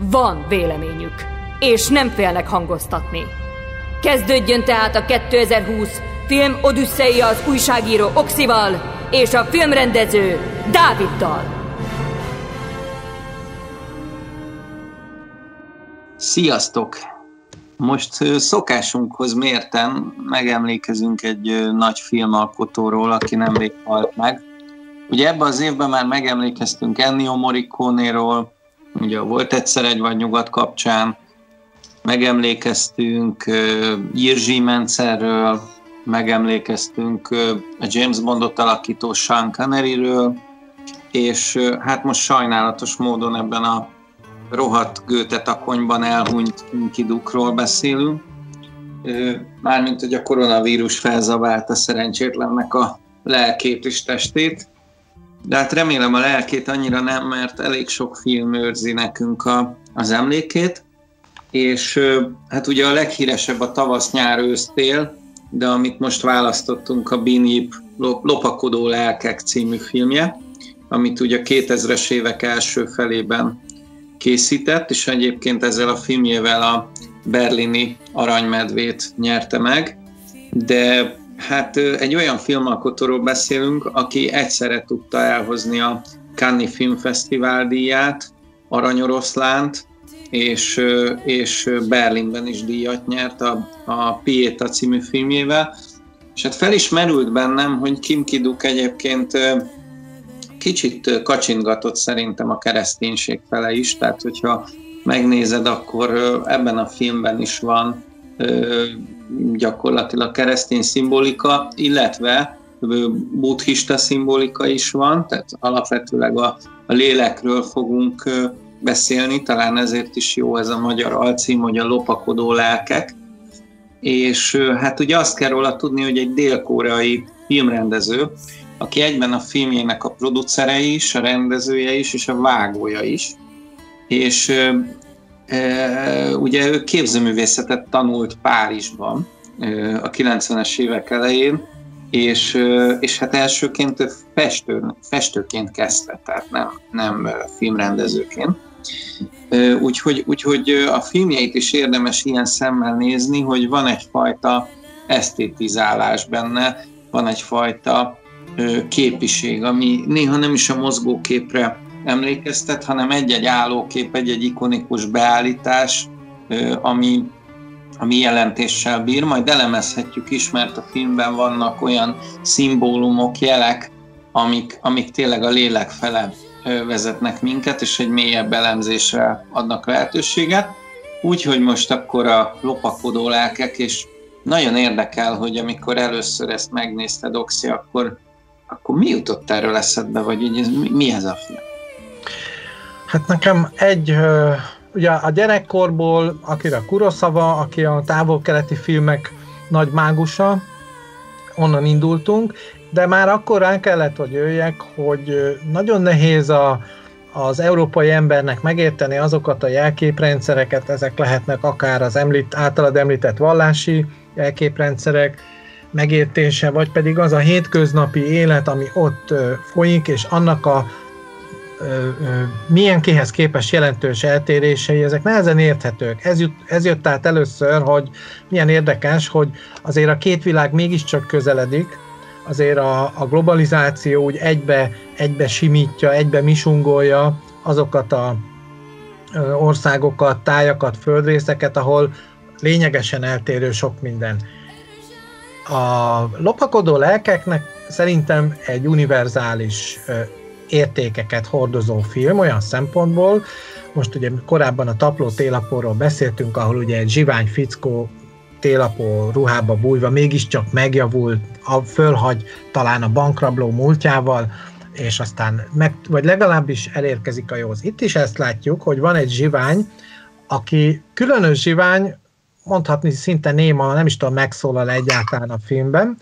Van véleményük, és nem félnek hangoztatni. Kezdődjön tehát a 2020 film Odüsszeia az újságíró Oxival és a filmrendező Dáviddal. Sziasztok! Most szokásunkhoz mérten megemlékezünk egy nagy filmalkotóról, aki nemrég halt meg. Ugye ebben az évben már megemlékeztünk Ennio Morricone-ról, ugye volt egyszer egy vagy nyugat kapcsán, megemlékeztünk Jirzsi Mencerről, megemlékeztünk a James Bondot alakító Sean Conneryről, és hát most sajnálatos módon ebben a rohadt Göte takonyban elhunyt kidukról beszélünk. Mármint, hogy a koronavírus felzabálta szerencsétlennek a lelkét és testét. De hát remélem a lelkét annyira nem, mert elég sok film őrzi nekünk a, az emlékét. És hát ugye a leghíresebb a tavasz, nyár, ősztél, de amit most választottunk a Binip Lopakodó lelkek című filmje, amit ugye a 2000-es évek első felében készített, és egyébként ezzel a filmjével a berlini aranymedvét nyerte meg, de hát egy olyan filmalkotóról beszélünk, aki egyszerre tudta elhozni a Cannes Filmfesztivál díját, Aranyoroszlánt, és, és Berlinben is díjat nyert a, a Pieta című filmjével, és hát fel is merült bennem, hogy Kim Kiduk egyébként kicsit kacsingatott szerintem a kereszténység fele is, tehát hogyha megnézed, akkor ebben a filmben is van gyakorlatilag keresztény szimbolika, illetve buddhista szimbolika is van, tehát alapvetőleg a, a lélekről fogunk beszélni, talán ezért is jó ez a magyar alcím, hogy a lopakodó lelkek, és hát ugye azt kell róla tudni, hogy egy dél-koreai filmrendező, aki egyben a filmjének a producere is, a rendezője is, és a vágója is. És ugye ő képzőművészetet tanult Párizsban a 90-es évek elején, és, és hát elsőként festő, festőként kezdte, tehát nem, nem filmrendezőként. Úgyhogy, úgyhogy a filmjeit is érdemes ilyen szemmel nézni, hogy van egyfajta esztétizálás benne, van egyfajta képiség, ami néha nem is a mozgóképre emlékeztet, hanem egy-egy állókép, egy-egy ikonikus beállítás, ami, ami jelentéssel bír, majd elemezhetjük is, mert a filmben vannak olyan szimbólumok, jelek, amik, amik tényleg a lélek fele vezetnek minket, és egy mélyebb elemzésre adnak lehetőséget. Úgyhogy most akkor a lopakodó lelkek, és nagyon érdekel, hogy amikor először ezt megnézted, Oxi, akkor akkor mi jutott erről eszedbe, vagy így ez, mi ez a film? Hát nekem egy, ugye a gyerekkorból, akire Kuroszava, aki a távol-keleti filmek nagy mágusa, onnan indultunk, de már akkor rá kellett, hogy jöjjek, hogy nagyon nehéz a, az európai embernek megérteni azokat a jelképrendszereket, ezek lehetnek akár az említ, általad említett vallási jelképrendszerek, megértése, vagy pedig az a hétköznapi élet, ami ott folyik, és annak a milyen kihez képes jelentős eltérései, ezek nehezen érthetők. Ez, jut, ez jött át először, hogy milyen érdekes, hogy azért a két világ mégiscsak közeledik, azért a, a globalizáció úgy egybe, egybe simítja, egybe misungolja azokat a országokat, tájakat, földrészeket, ahol lényegesen eltérő sok minden. A lopakodó lelkeknek szerintem egy univerzális értékeket hordozó film olyan szempontból, most ugye korábban a tapló télapóról beszéltünk, ahol ugye egy zsivány fickó télapó ruhába bújva mégiscsak megjavult, a, fölhagy talán a bankrabló múltjával, és aztán meg, vagy legalábbis elérkezik a józ. Itt is ezt látjuk, hogy van egy zsivány, aki különös zsivány, mondhatni szinte néma, nem is tudom, megszólal egyáltalán a filmben,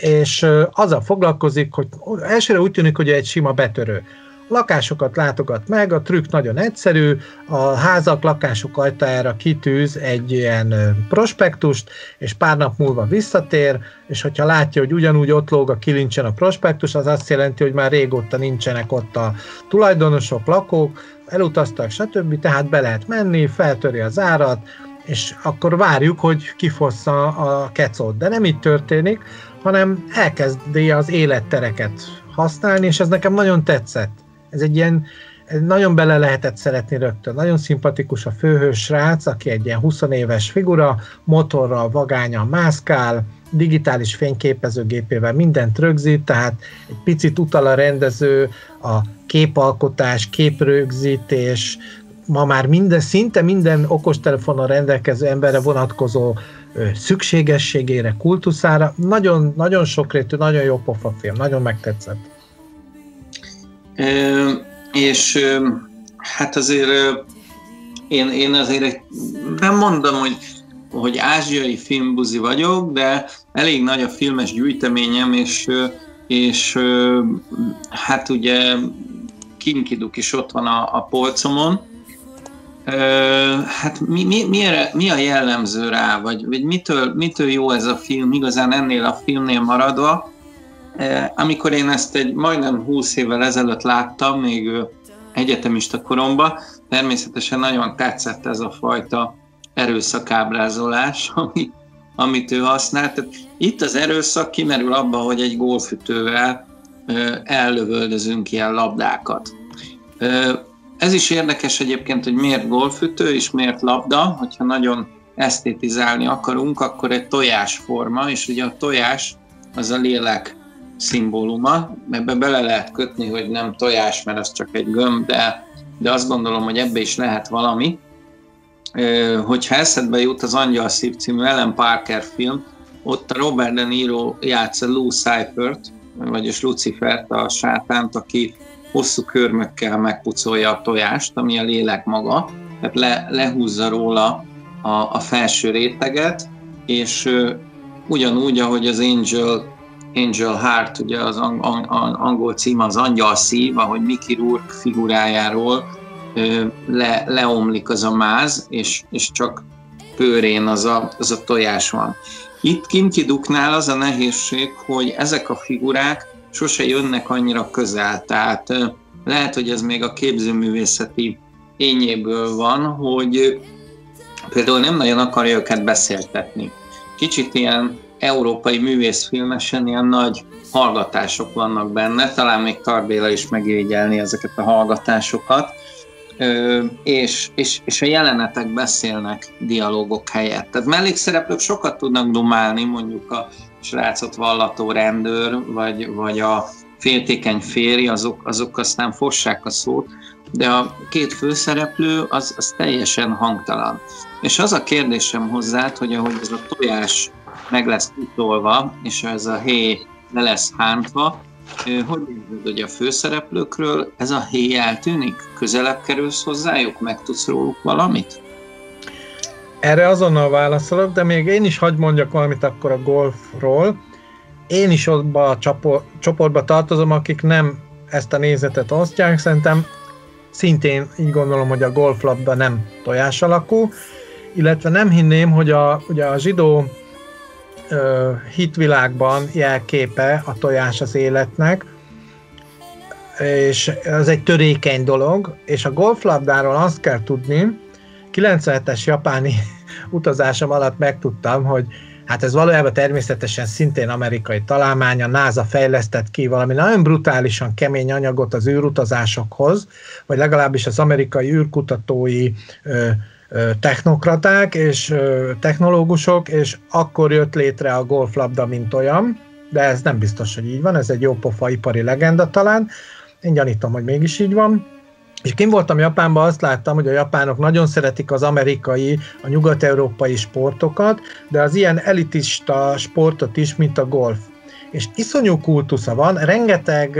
és azzal foglalkozik, hogy elsőre úgy tűnik, hogy egy sima betörő. Lakásokat látogat meg, a trükk nagyon egyszerű, a házak, lakások ajtajára kitűz egy ilyen prospektust, és pár nap múlva visszatér, és hogyha látja, hogy ugyanúgy ott lóg a kilincsen a prospektus, az azt jelenti, hogy már régóta nincsenek ott a tulajdonosok, lakók, elutaztak, stb. Tehát be lehet menni, feltöri az árat, és akkor várjuk, hogy kifossza a kecót. De nem így történik, hanem elkezdi az élettereket használni, és ez nekem nagyon tetszett. Ez egy ilyen, nagyon bele lehetett szeretni rögtön. Nagyon szimpatikus a főhős srác, aki egy ilyen 20 éves figura, motorral, vagányan mászkál, digitális fényképezőgépével mindent rögzít, tehát egy picit utal a rendező a képalkotás, képrögzítés, ma már minden, szinte minden okostelefonon rendelkező emberre vonatkozó szükségességére, kultuszára. Nagyon, nagyon sokrétű, nagyon jó pofa film, nagyon megtetszett. E, és hát azért én, én azért nem mondom, hogy, hogy ázsiai filmbuzi vagyok, de elég nagy a filmes gyűjteményem, és, és hát ugye Kinkiduk is ott van a, a polcomon, hát mi, mi, mi, mi a jellemző rá, vagy, vagy mitől, mitől jó ez a film, igazán ennél a filmnél maradva? Amikor én ezt egy majdnem 20 évvel ezelőtt láttam, még egyetemista koromban, természetesen nagyon tetszett ez a fajta erőszakábrázolás, ami, amit ő használt. Itt az erőszak kimerül abba, hogy egy gólfütővel ellövöldözünk ilyen labdákat. Ez is érdekes egyébként, hogy miért golfütő és miért labda, hogyha nagyon esztétizálni akarunk, akkor egy tojásforma, és ugye a tojás az a lélek szimbóluma, ebbe bele lehet kötni, hogy nem tojás, mert az csak egy gömb, de, de azt gondolom, hogy ebbe is lehet valami. Hogyha eszedbe jut az Angyal Szív című Ellen Parker film, ott a Robert De Niro játsza Lou Seifert, vagyis Lucifert, a sátánt, aki hosszú körmökkel megpucolja a tojást, ami a lélek maga, tehát le, lehúzza róla a, a felső réteget, és uh, ugyanúgy, ahogy az Angel, Angel Heart, ugye az ang, ang, angol cím az angyal szív, ahogy Mickey Rourke figurájáról uh, le, leomlik az a máz, és, és csak pőrén az a, az a tojás van. Itt Kinkiduknál az a nehézség, hogy ezek a figurák sose jönnek annyira közel. Tehát lehet, hogy ez még a képzőművészeti ényéből van, hogy például nem nagyon akarja őket beszéltetni. Kicsit ilyen európai művészfilmesen ilyen nagy hallgatások vannak benne, talán még Tarbéla is megérigyelni ezeket a hallgatásokat, és, és, és a jelenetek beszélnek dialógok helyett. Tehát mellékszereplők sokat tudnak dumálni, mondjuk a srácot vallató rendőr, vagy, vagy a féltékeny férj, azok, azok aztán fossák a szót, de a két főszereplő az, az teljesen hangtalan. És az a kérdésem hozzá, hogy ahogy ez a tojás meg lesz utolva, és ez a hé le lesz hántva, hogy érzed, hogy a főszereplőkről ez a hé eltűnik? Közelebb kerülsz hozzájuk? Meg tudsz róluk valamit? Erre azonnal válaszolok, de még én is hagyd mondjak valamit akkor a golfról. Én is abba a csoportba tartozom, akik nem ezt a nézetet osztják, szerintem szintén így gondolom, hogy a golflabda nem tojás alakú, illetve nem hinném, hogy a, ugye a zsidó ö, hitvilágban jelképe a tojás az életnek, és ez egy törékeny dolog, és a golflabdáról azt kell tudni, 97-es japáni utazásom alatt megtudtam, hogy hát ez valójában természetesen szintén amerikai találmány, a NASA fejlesztett ki valami nagyon brutálisan kemény anyagot az űrutazásokhoz, vagy legalábbis az amerikai űrkutatói ö, ö, technokraták és ö, technológusok, és akkor jött létre a golflabda, mint olyan, de ez nem biztos, hogy így van, ez egy jópofa ipari legenda talán, én gyanítom, hogy mégis így van. És kim voltam Japánban, azt láttam, hogy a japánok nagyon szeretik az amerikai, a nyugat-európai sportokat, de az ilyen elitista sportot is, mint a golf. És iszonyú kultusza van, rengeteg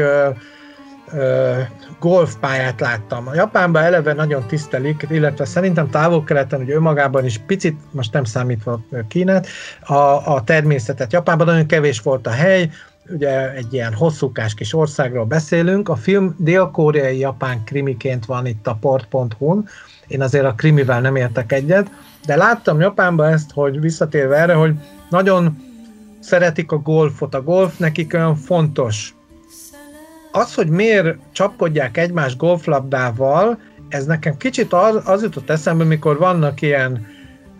golfpályát láttam. A Japánban eleve nagyon tisztelik, illetve szerintem távol-keleten, hogy önmagában is picit, most nem számítva Kínát, a, a természetet. Japánban nagyon kevés volt a hely, ugye egy ilyen hosszúkás kis országról beszélünk, a film dél-koreai japán krimiként van itt a port.hu-n, én azért a krimivel nem értek egyet, de láttam Japánban ezt, hogy visszatérve erre, hogy nagyon szeretik a golfot, a golf nekik olyan fontos. Az, hogy miért csapkodják egymás golflabdával, ez nekem kicsit az, az jutott eszembe, mikor vannak ilyen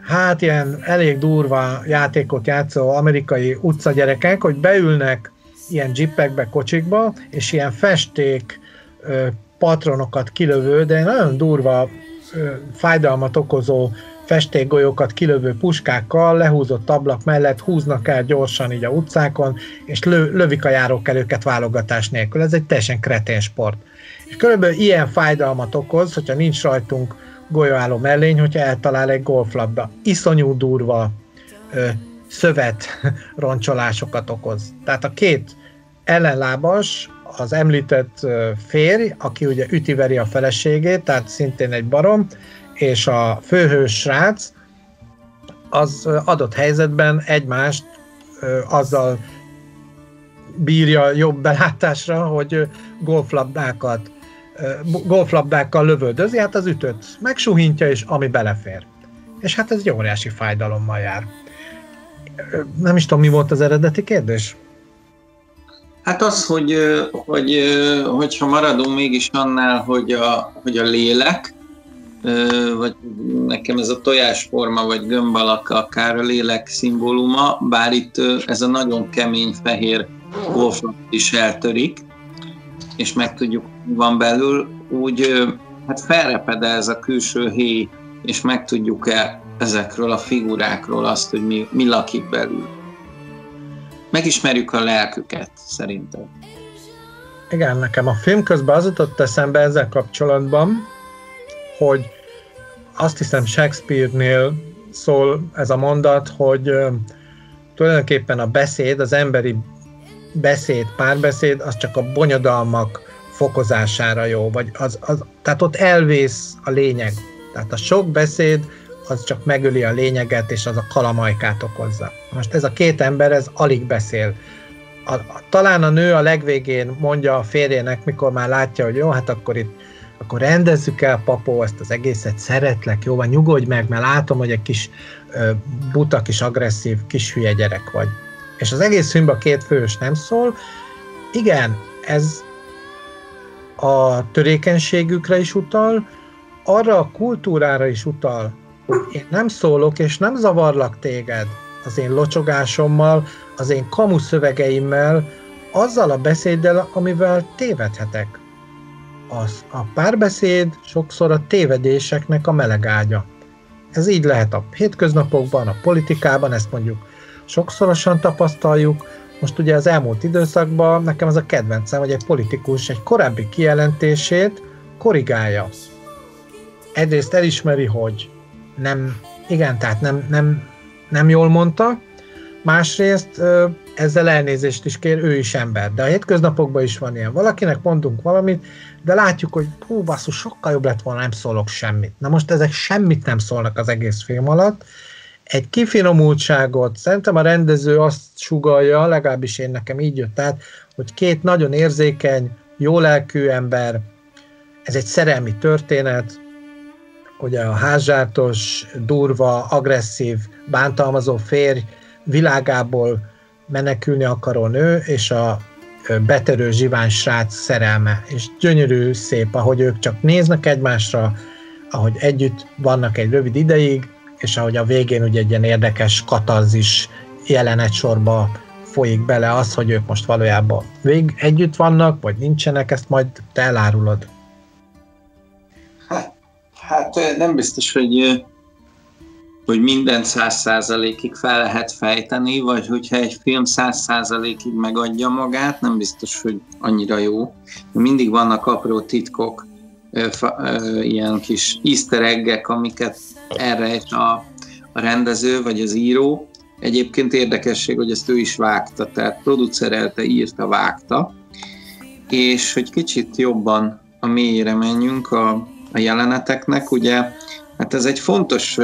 hát ilyen elég durva játékot játszó amerikai utcagyerekek, hogy beülnek ilyen jeepekbe, kocsikba, és ilyen festék patronokat kilövő, de nagyon durva fájdalmat okozó festékgolyókat kilövő puskákkal lehúzott ablak mellett húznak el gyorsan így a utcákon, és lö, lövik a járókelőket válogatás nélkül. Ez egy teljesen kretén sport. És körülbelül ilyen fájdalmat okoz, hogyha nincs rajtunk golyóálló mellény, hogyha eltalál egy golflabda. Iszonyú durva ö, szövet roncsolásokat okoz. Tehát a két ellenlábas, az említett férj, aki ugye ütiveri a feleségét, tehát szintén egy barom, és a főhős srác, az adott helyzetben egymást azzal bírja jobb belátásra, hogy golflabdákat golflabdákkal lövöldözi, hát az ütött megsuhintja, és ami belefér. És hát ez egy óriási fájdalommal jár. Nem is tudom, mi volt az eredeti kérdés? Hát az, hogy, hogy, hogyha maradunk mégis annál, hogy a, hogy a lélek, vagy nekem ez a tojásforma, vagy gömbalak akár a lélek szimbóluma, bár itt ez a nagyon kemény fehér golfot is eltörik, és megtudjuk, mi van belül, úgy hát felreped ez a külső héj, és megtudjuk-e ezekről a figurákról azt, hogy mi, mi lakik belül megismerjük a lelküket, szerintem. Igen, nekem a film közben az jutott eszembe ezzel kapcsolatban, hogy azt hiszem Shakespeare-nél szól ez a mondat, hogy tulajdonképpen a beszéd, az emberi beszéd, párbeszéd, az csak a bonyodalmak fokozására jó, vagy az, az, tehát ott elvész a lényeg. Tehát a sok beszéd az csak megöli a lényeget, és az a kalamajkát okozza. Most ez a két ember, ez alig beszél. A, a, talán a nő a legvégén mondja a férjének, mikor már látja, hogy jó, hát akkor itt akkor rendezzük el, papó, ezt az egészet szeretlek, jó van, nyugodj meg, mert látom, hogy egy kis ö, buta, kis agresszív, kis hülye gyerek vagy. És az egész filmben a két fős nem szól. Igen, ez a törékenységükre is utal, arra a kultúrára is utal, én nem szólok, és nem zavarlak téged az én locsogásommal, az én kamu szövegeimmel, azzal a beszéddel, amivel tévedhetek. Az, a párbeszéd sokszor a tévedéseknek a melegágya. Ez így lehet a hétköznapokban, a politikában, ezt mondjuk sokszorosan tapasztaljuk. Most ugye az elmúlt időszakban nekem az a kedvencem, hogy egy politikus egy korábbi kijelentését korrigálja. Egyrészt elismeri, hogy nem, igen, tehát nem, nem, nem jól mondta, másrészt ezzel elnézést is kér, ő is ember. De a hétköznapokban is van ilyen. Valakinek mondunk valamit, de látjuk, hogy hú, basszus, sokkal jobb lett volna, nem szólok semmit. Na most ezek semmit nem szólnak az egész film alatt. Egy kifinomultságot, szerintem a rendező azt sugalja, legalábbis én nekem így jött át, hogy két nagyon érzékeny, jó lelkű ember, ez egy szerelmi történet, ugye a házsártos, durva, agresszív, bántalmazó férj világából menekülni akaró nő, és a betörő zsivány srác szerelme, és gyönyörű, szép, ahogy ők csak néznek egymásra, ahogy együtt vannak egy rövid ideig, és ahogy a végén ugye egy ilyen érdekes katarzis jelenet sorba folyik bele az, hogy ők most valójában vég együtt vannak, vagy nincsenek, ezt majd te elárulod. Nem biztos, hogy hogy minden száz százalékig fel lehet fejteni, vagy hogyha egy film száz százalékig megadja magát, nem biztos, hogy annyira jó. Mindig vannak apró titkok, ilyen kis easter eggek, amiket elrejt a, a rendező vagy az író. Egyébként érdekesség, hogy ezt ő is vágta, tehát producerelte, írta, vágta, és hogy kicsit jobban a mélyére menjünk a, a jeleneteknek, ugye, hát ez egy fontos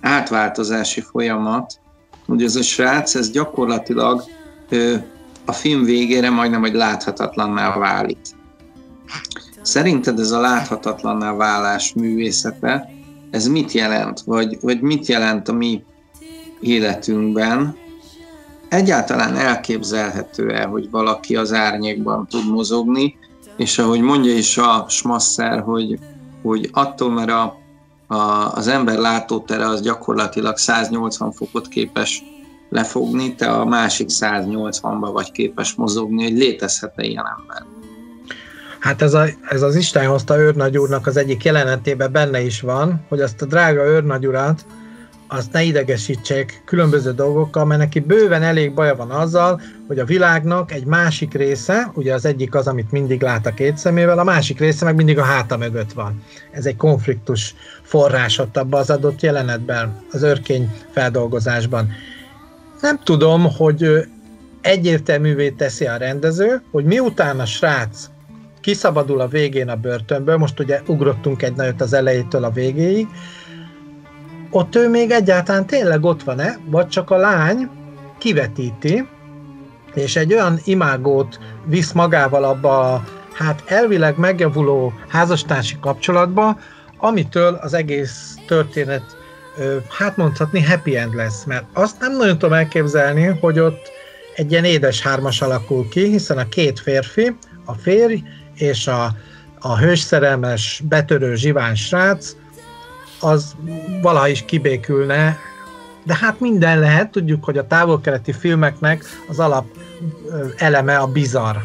átváltozási folyamat, hogy ez a srác, ez gyakorlatilag a film végére majdnem, hogy láthatatlanná válik. Szerinted ez a láthatatlanná válás művészete, ez mit jelent? Vagy, vagy mit jelent a mi életünkben? Egyáltalán elképzelhető-e, hogy valaki az árnyékban tud mozogni, és ahogy mondja is a Smasser, hogy, hogy attól, mert a, a, az ember látótere az gyakorlatilag 180 fokot képes lefogni, te a másik 180-ba vagy képes mozogni, hogy létezhet-e ilyen ember. Hát ez, a, ez az Isten hozta őrnagy úrnak az egyik jelenetében benne is van, hogy azt a drága őrnagy urat, azt ne idegesítsék különböző dolgokkal, mert neki bőven elég baja van azzal, hogy a világnak egy másik része, ugye az egyik az, amit mindig lát a két szemével, a másik része meg mindig a háta mögött van. Ez egy konfliktus forrás ott abban az adott jelenetben, az örkény feldolgozásban. Nem tudom, hogy egyértelművé teszi a rendező, hogy miután a srác kiszabadul a végén a börtönből, most ugye ugrottunk egy nagyot az elejétől a végéig, ott ő még egyáltalán tényleg ott van-e, vagy csak a lány kivetíti, és egy olyan imágót visz magával abba a hát elvileg megjavuló házastársi kapcsolatba, amitől az egész történet hát mondhatni happy end lesz, mert azt nem nagyon tudom elképzelni, hogy ott egy ilyen édes hármas alakul ki, hiszen a két férfi, a férj és a, a hősszerelmes, betörő zsivány srác, az valaha is kibékülne, de hát minden lehet, tudjuk, hogy a távol-keleti filmeknek az alap eleme a bizarr.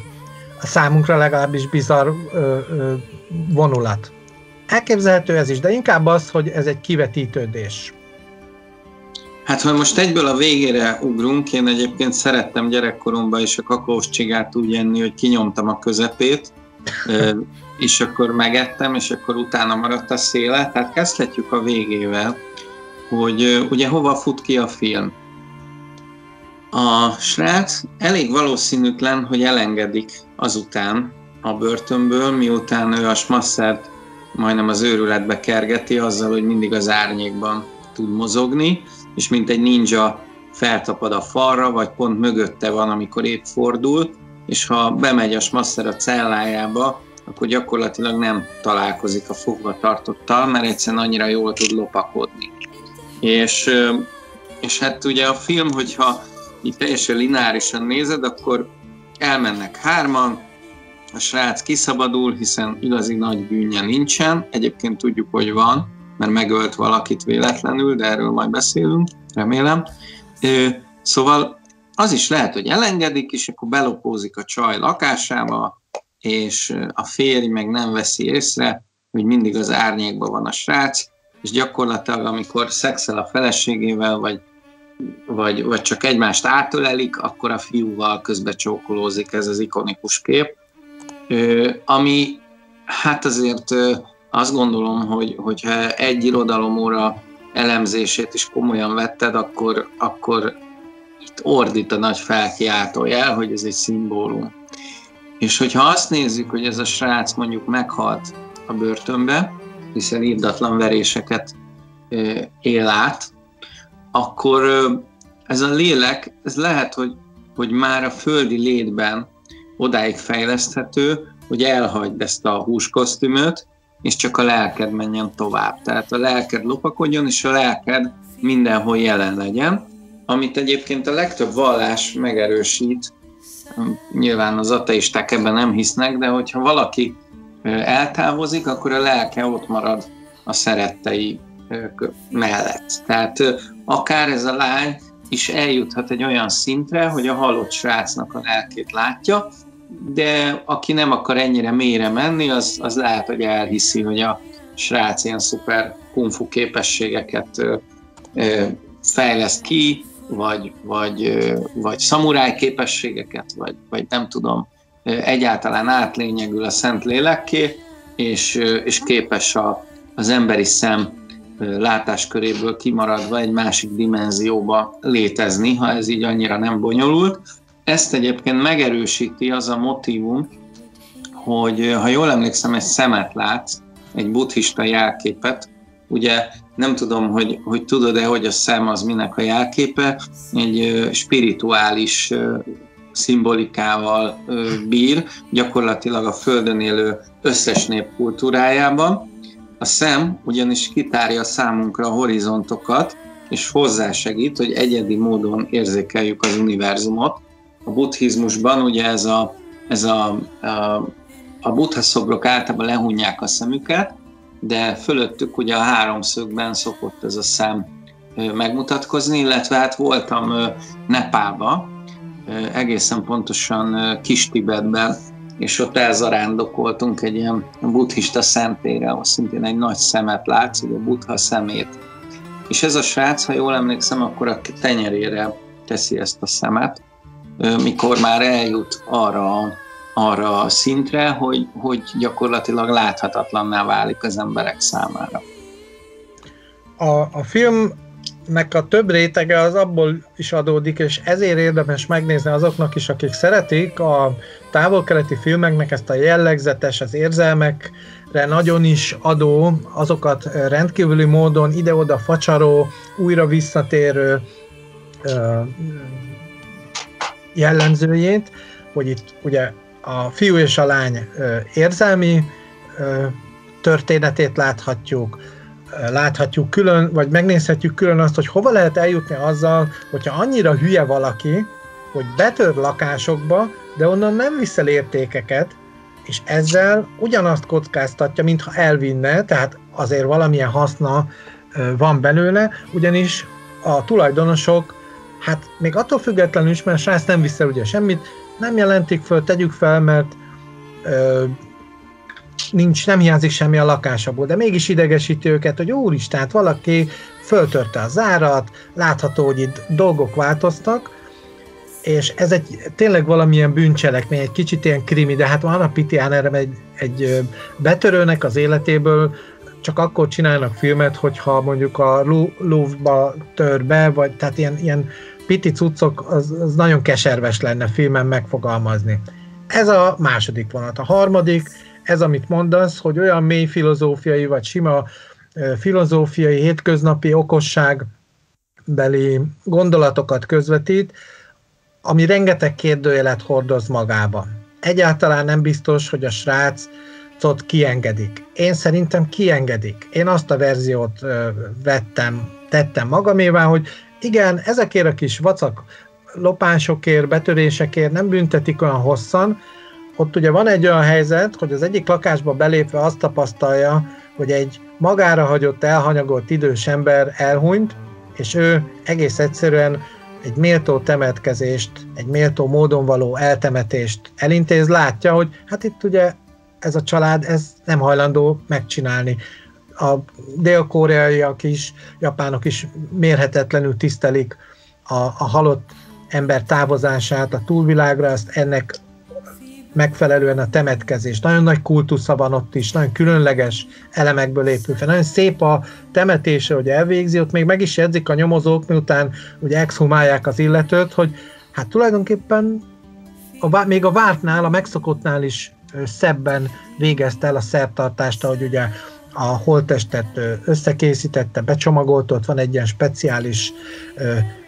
A számunkra legalábbis bizarr vonulat. Elképzelhető ez is, de inkább az, hogy ez egy kivetítődés. Hát ha most egyből a végére ugrunk, én egyébként szerettem gyerekkoromban is a kakaós csigát úgy enni, hogy kinyomtam a közepét, és akkor megettem, és akkor utána maradt a széle. Tehát kezdhetjük a végével, hogy ugye hova fut ki a film. A srác elég valószínűtlen, hogy elengedik azután a börtönből, miután ő a smasszert majdnem az őrületbe kergeti azzal, hogy mindig az árnyékban tud mozogni, és mint egy ninja feltapad a falra, vagy pont mögötte van, amikor épp fordul, és ha bemegy a smasszer a cellájába, akkor gyakorlatilag nem találkozik a fogva tartottal, mert egyszerűen annyira jól tud lopakodni. És, és hát ugye a film, hogyha így teljesen lineárisan nézed, akkor elmennek hárman, a srác kiszabadul, hiszen igazi nagy bűnje nincsen, egyébként tudjuk, hogy van, mert megölt valakit véletlenül, de erről majd beszélünk, remélem. Szóval az is lehet, hogy elengedik, és akkor belopózik a csaj lakásába, és a férj meg nem veszi észre, hogy mindig az árnyékban van a srác, és gyakorlatilag amikor szexel a feleségével, vagy, vagy, vagy csak egymást átölelik, akkor a fiúval közbe csókolózik ez az ikonikus kép. Ami hát azért azt gondolom, hogy hogyha egy irodalomóra elemzését is komolyan vetted, akkor, akkor itt ordít a nagy felkiáltójel, hogy ez egy szimbólum. És hogyha azt nézzük, hogy ez a srác mondjuk meghalt a börtönbe, hiszen írdatlan veréseket él át, akkor ez a lélek, ez lehet, hogy, hogy már a földi létben odáig fejleszthető, hogy elhagyd ezt a húskosztümöt, és csak a lelked menjen tovább. Tehát a lelked lopakodjon, és a lelked mindenhol jelen legyen, amit egyébként a legtöbb vallás megerősít, nyilván az ateisták ebben nem hisznek, de hogyha valaki eltávozik, akkor a lelke ott marad a szerettei mellett. Tehát akár ez a lány is eljuthat egy olyan szintre, hogy a halott srácnak a lelkét látja, de aki nem akar ennyire mélyre menni, az, az lehet, hogy elhiszi, hogy a srác ilyen szuper kungfu képességeket fejleszt ki, vagy, vagy, vagy szamuráj képességeket, vagy, vagy nem tudom, egyáltalán átlényegül a szent lélekké, és, és képes a, az emberi szem látásköréből kimaradva egy másik dimenzióba létezni, ha ez így annyira nem bonyolult. Ezt egyébként megerősíti az a motivum, hogy ha jól emlékszem, egy szemet látsz, egy buddhista jelképet, ugye nem tudom, hogy, hogy tudod-e, hogy a szem az minek a jelképe, egy spirituális szimbolikával bír, gyakorlatilag a Földön élő összes nép kultúrájában. A szem ugyanis kitárja számunkra a horizontokat, és hozzásegít, hogy egyedi módon érzékeljük az univerzumot. A buddhizmusban ugye ez a, ez a, a, a buddha szobrok általában lehunják a szemüket, de fölöttük ugye a háromszögben szokott ez a szem megmutatkozni, illetve hát voltam Nepába, egészen pontosan Kis Tibetben, és ott elzarándokoltunk egy ilyen buddhista szentére, ahol szintén egy nagy szemet látsz, ugye a buddha szemét. És ez a srác, ha jól emlékszem, akkor a tenyerére teszi ezt a szemet, mikor már eljut arra, arra a szintre, hogy, hogy gyakorlatilag láthatatlanná válik az emberek számára. A, a film nek a több rétege az abból is adódik, és ezért érdemes megnézni azoknak is, akik szeretik a távol-keleti filmeknek ezt a jellegzetes, az érzelmekre nagyon is adó, azokat rendkívüli módon ide-oda facsaró, újra visszatérő jellemzőjét, hogy itt ugye a fiú és a lány érzelmi történetét láthatjuk, láthatjuk külön, vagy megnézhetjük külön azt, hogy hova lehet eljutni azzal, hogyha annyira hülye valaki, hogy betör lakásokba, de onnan nem viszel értékeket, és ezzel ugyanazt kockáztatja, mintha elvinne, tehát azért valamilyen haszna van belőle, ugyanis a tulajdonosok, hát még attól függetlenül is, mert srác nem viszel ugye semmit, nem jelentik föl, tegyük fel, mert nincs, nem hiányzik semmi a lakásából, de mégis idegesíti őket, hogy úristen, tehát valaki föltörte a zárat, látható, hogy itt dolgok változtak, és ez egy tényleg valamilyen bűncselekmény, egy kicsit ilyen krimi, de hát van a Pitián erre egy, egy betörőnek az életéből csak akkor csinálnak filmet, hogyha mondjuk a Louvre-ba tör be, vagy tehát ilyen, ilyen piti cuccok, az, az nagyon keserves lenne filmen megfogalmazni. Ez a második vonat. A harmadik, ez, amit mondasz, hogy olyan mély filozófiai, vagy sima filozófiai, hétköznapi okosság beli gondolatokat közvetít, ami rengeteg kérdőjelet hordoz magába. Egyáltalán nem biztos, hogy a srác kiengedik. Én szerintem kiengedik. Én azt a verziót vettem, tettem magamévá, hogy igen, ezekért a kis vacak lopásokért, betörésekért nem büntetik olyan hosszan, ott ugye van egy olyan helyzet, hogy az egyik lakásba belépve azt tapasztalja, hogy egy magára hagyott, elhanyagolt idős ember elhunyt, és ő egész egyszerűen egy méltó temetkezést, egy méltó módon való eltemetést elintéz, látja, hogy hát itt ugye ez a család ez nem hajlandó megcsinálni. A dél-koreaiak is, japánok is mérhetetlenül tisztelik a, a halott ember távozását a túlvilágra, ezt ennek megfelelően a temetkezés. Nagyon nagy kultusza van ott is, nagyon különleges elemekből épül fel. Nagyon szép a temetése, hogy elvégzi, ott még meg is jegyzik a nyomozók, miután ugye exhumálják az illetőt, hogy hát tulajdonképpen a, még a vártnál, a megszokottnál is szebben végezte el a szertartást, ahogy ugye a holttestet összekészítette, becsomagolt, ott van egy ilyen speciális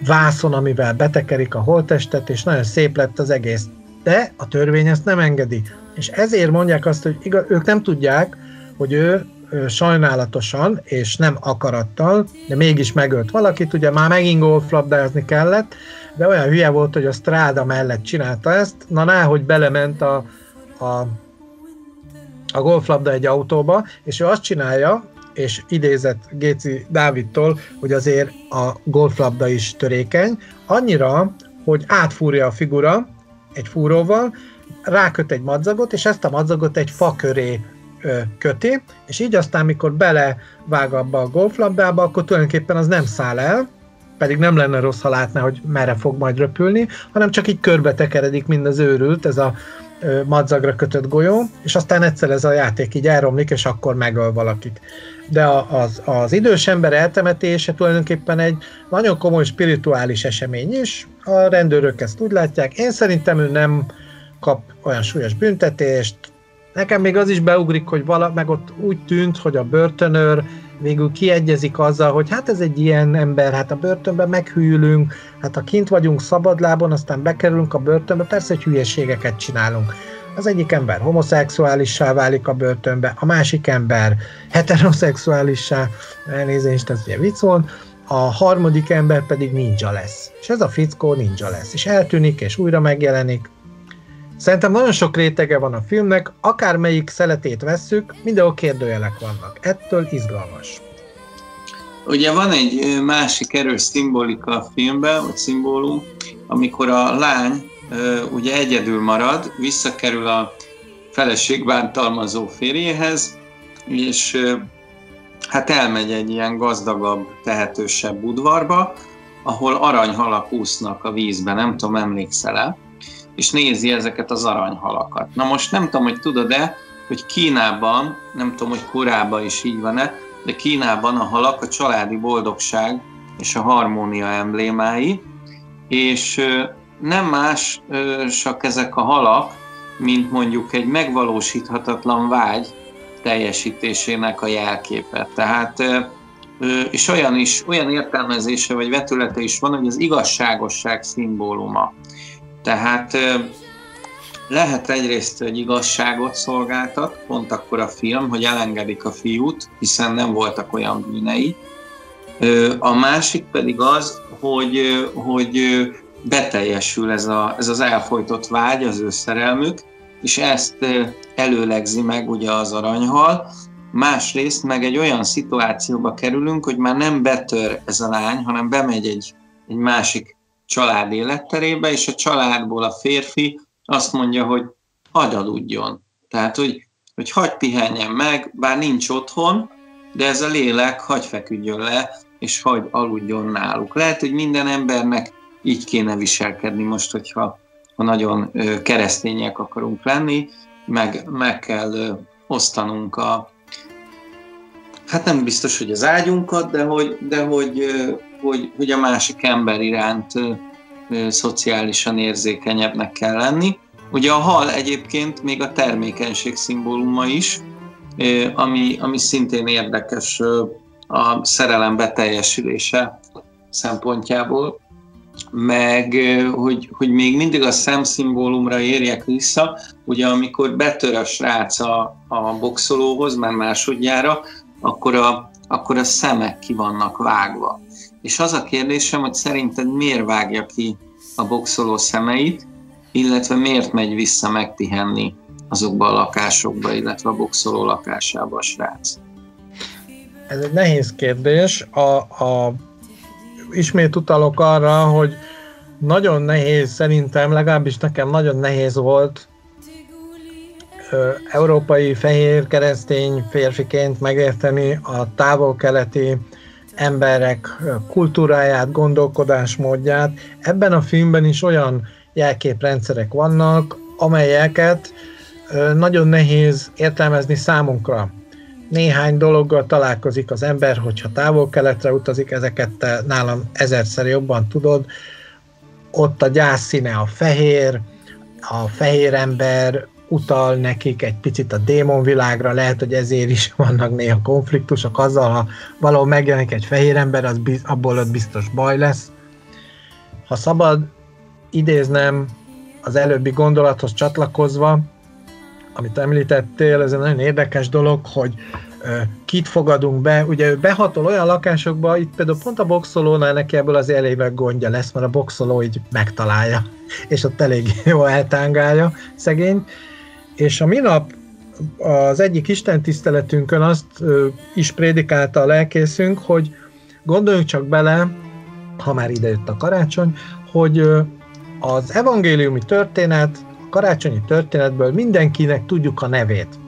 vászon, amivel betekerik a holttestet, és nagyon szép lett az egész. De a törvény ezt nem engedi. És ezért mondják azt, hogy igaz, ők nem tudják, hogy ő, sajnálatosan és nem akarattal, de mégis megölt valakit, ugye már megint golflabdázni kellett, de olyan hülye volt, hogy a stráda mellett csinálta ezt, na ná, hogy belement a, a, a golflabda egy autóba, és ő azt csinálja, és idézett Géci Dávidtól, hogy azért a golflabda is törékeny, annyira, hogy átfúrja a figura, egy fúróval, ráköt egy madzagot, és ezt a madzagot egy fa köré köti, és így aztán, mikor belevág abba a golflabdába, akkor tulajdonképpen az nem száll el, pedig nem lenne rossz, ha látná, hogy merre fog majd röpülni, hanem csak így körbe tekeredik, mind az őrült, ez a madzagra kötött golyó, és aztán egyszer ez a játék így elromlik, és akkor megöl valakit. De az, az idős ember eltemetése tulajdonképpen egy nagyon komoly spirituális esemény is, a rendőrök ezt úgy látják. Én szerintem ő nem kap olyan súlyos büntetést, Nekem még az is beugrik, hogy vala, meg ott úgy tűnt, hogy a börtönőr végül kiegyezik azzal, hogy hát ez egy ilyen ember, hát a börtönben meghűlünk, hát ha kint vagyunk szabadlábon, aztán bekerülünk a börtönbe, persze, hogy hülyeségeket csinálunk. Az egyik ember homoszexuálissá válik a börtönbe, a másik ember heteroszexuálissá, elnézést, ez ugye vicc volt, a harmadik ember pedig ninja lesz. És ez a fickó ninja lesz. És eltűnik, és újra megjelenik. Szerintem nagyon sok rétege van a filmnek, akármelyik szeletét vesszük, mindenhol kérdőjelek vannak. Ettől izgalmas. Ugye van egy másik erős szimbolika a filmben, vagy szimbólum, amikor a lány ugye egyedül marad, visszakerül a feleség bántalmazó férjéhez, és hát elmegy egy ilyen gazdagabb, tehetősebb udvarba, ahol aranyhalak úsznak a vízben, nem tudom, emlékszel-e, és nézi ezeket az aranyhalakat. Na most nem tudom, hogy tudod-e, hogy Kínában, nem tudom, hogy korábban is így van-e, de Kínában a halak a családi boldogság és a harmónia emblémái, és nem más csak ezek a halak, mint mondjuk egy megvalósíthatatlan vágy teljesítésének a jelképe. Tehát és olyan is, olyan értelmezése vagy vetülete is van, hogy az igazságosság szimbóluma. Tehát lehet egyrészt egy igazságot szolgáltat, pont akkor a film, hogy elengedik a fiút, hiszen nem voltak olyan bűnei. A másik pedig az, hogy, hogy beteljesül ez, a, ez az elfolytott vágy, az ő szerelmük, és ezt előlegzi meg ugye az aranyhal. Másrészt meg egy olyan szituációba kerülünk, hogy már nem betör ez a lány, hanem bemegy egy, egy másik család életterébe, és a családból a férfi azt mondja, hogy hadd aludjon. Tehát, hogy, hogy hagy pihenjen meg, bár nincs otthon, de ez a lélek hagy feküdjön le, és hagy aludjon náluk. Lehet, hogy minden embernek így kéne viselkedni most, hogyha ha nagyon keresztények akarunk lenni, meg, meg kell osztanunk a, hát nem biztos, hogy az ágyunkat, de hogy, de hogy, hogy, hogy a másik ember iránt szociálisan érzékenyebbnek kell lenni. Ugye a hal egyébként még a termékenység szimbóluma is, ami, ami szintén érdekes a szerelem beteljesülése szempontjából meg hogy, hogy még mindig a szemszimbólumra érjek vissza, ugye amikor betör a srác a, a boxolóhoz, már másodjára, akkor a, akkor a szemek ki vannak vágva. És az a kérdésem, hogy szerinted miért vágja ki a boxoló szemeit, illetve miért megy vissza megpihenni azokba a lakásokba, illetve a boxoló lakásába a srác? Ez egy nehéz kérdés. A, a ismét utalok arra, hogy nagyon nehéz, szerintem, legalábbis nekem nagyon nehéz volt ö, európai fehér keresztény férfiként megérteni a távol-keleti emberek kultúráját, gondolkodásmódját. Ebben a filmben is olyan jelképrendszerek vannak, amelyeket nagyon nehéz értelmezni számunkra néhány dologgal találkozik az ember, hogyha távol-keletre utazik, ezeket te nálam ezerszer jobban tudod. Ott a gyászszíne a fehér, a fehér ember utal nekik egy picit a démonvilágra, lehet, hogy ezért is vannak néha konfliktusok azzal, ha valahol megjelenik egy fehér ember, az biz, abból ott biztos baj lesz. Ha szabad idéznem az előbbi gondolathoz csatlakozva, amit említettél, ez egy nagyon érdekes dolog, hogy kit fogadunk be, ugye ő behatol olyan lakásokba, itt például pont a boxolónál neki ebből az elével gondja lesz, mert a boxoló így megtalálja, és ott elég jó eltángálja szegény. És a minap az egyik Isten tiszteletünkön azt is prédikálta a lelkészünk, hogy gondoljunk csak bele, ha már idejött a karácsony, hogy az evangéliumi történet karácsonyi történetből mindenkinek tudjuk a nevét.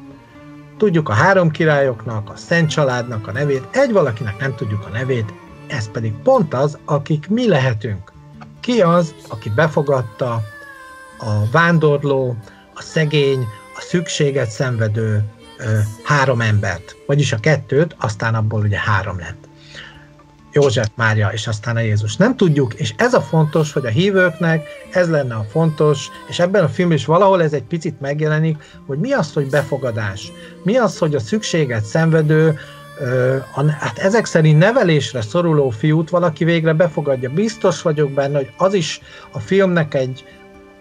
Tudjuk a három királyoknak, a Szent Családnak a nevét, egy valakinek nem tudjuk a nevét, ez pedig pont az, akik mi lehetünk. Ki az, aki befogadta a vándorló, a szegény, a szükséget szenvedő ö, három embert, vagyis a kettőt, aztán abból ugye három lett. József Mária, és aztán a Jézus. Nem tudjuk, és ez a fontos, hogy a hívőknek ez lenne a fontos, és ebben a filmben is valahol ez egy picit megjelenik, hogy mi az, hogy befogadás, mi az, hogy a szükséget szenvedő, a, hát ezek szerint nevelésre szoruló fiút valaki végre befogadja. Biztos vagyok benne, hogy az is a filmnek egy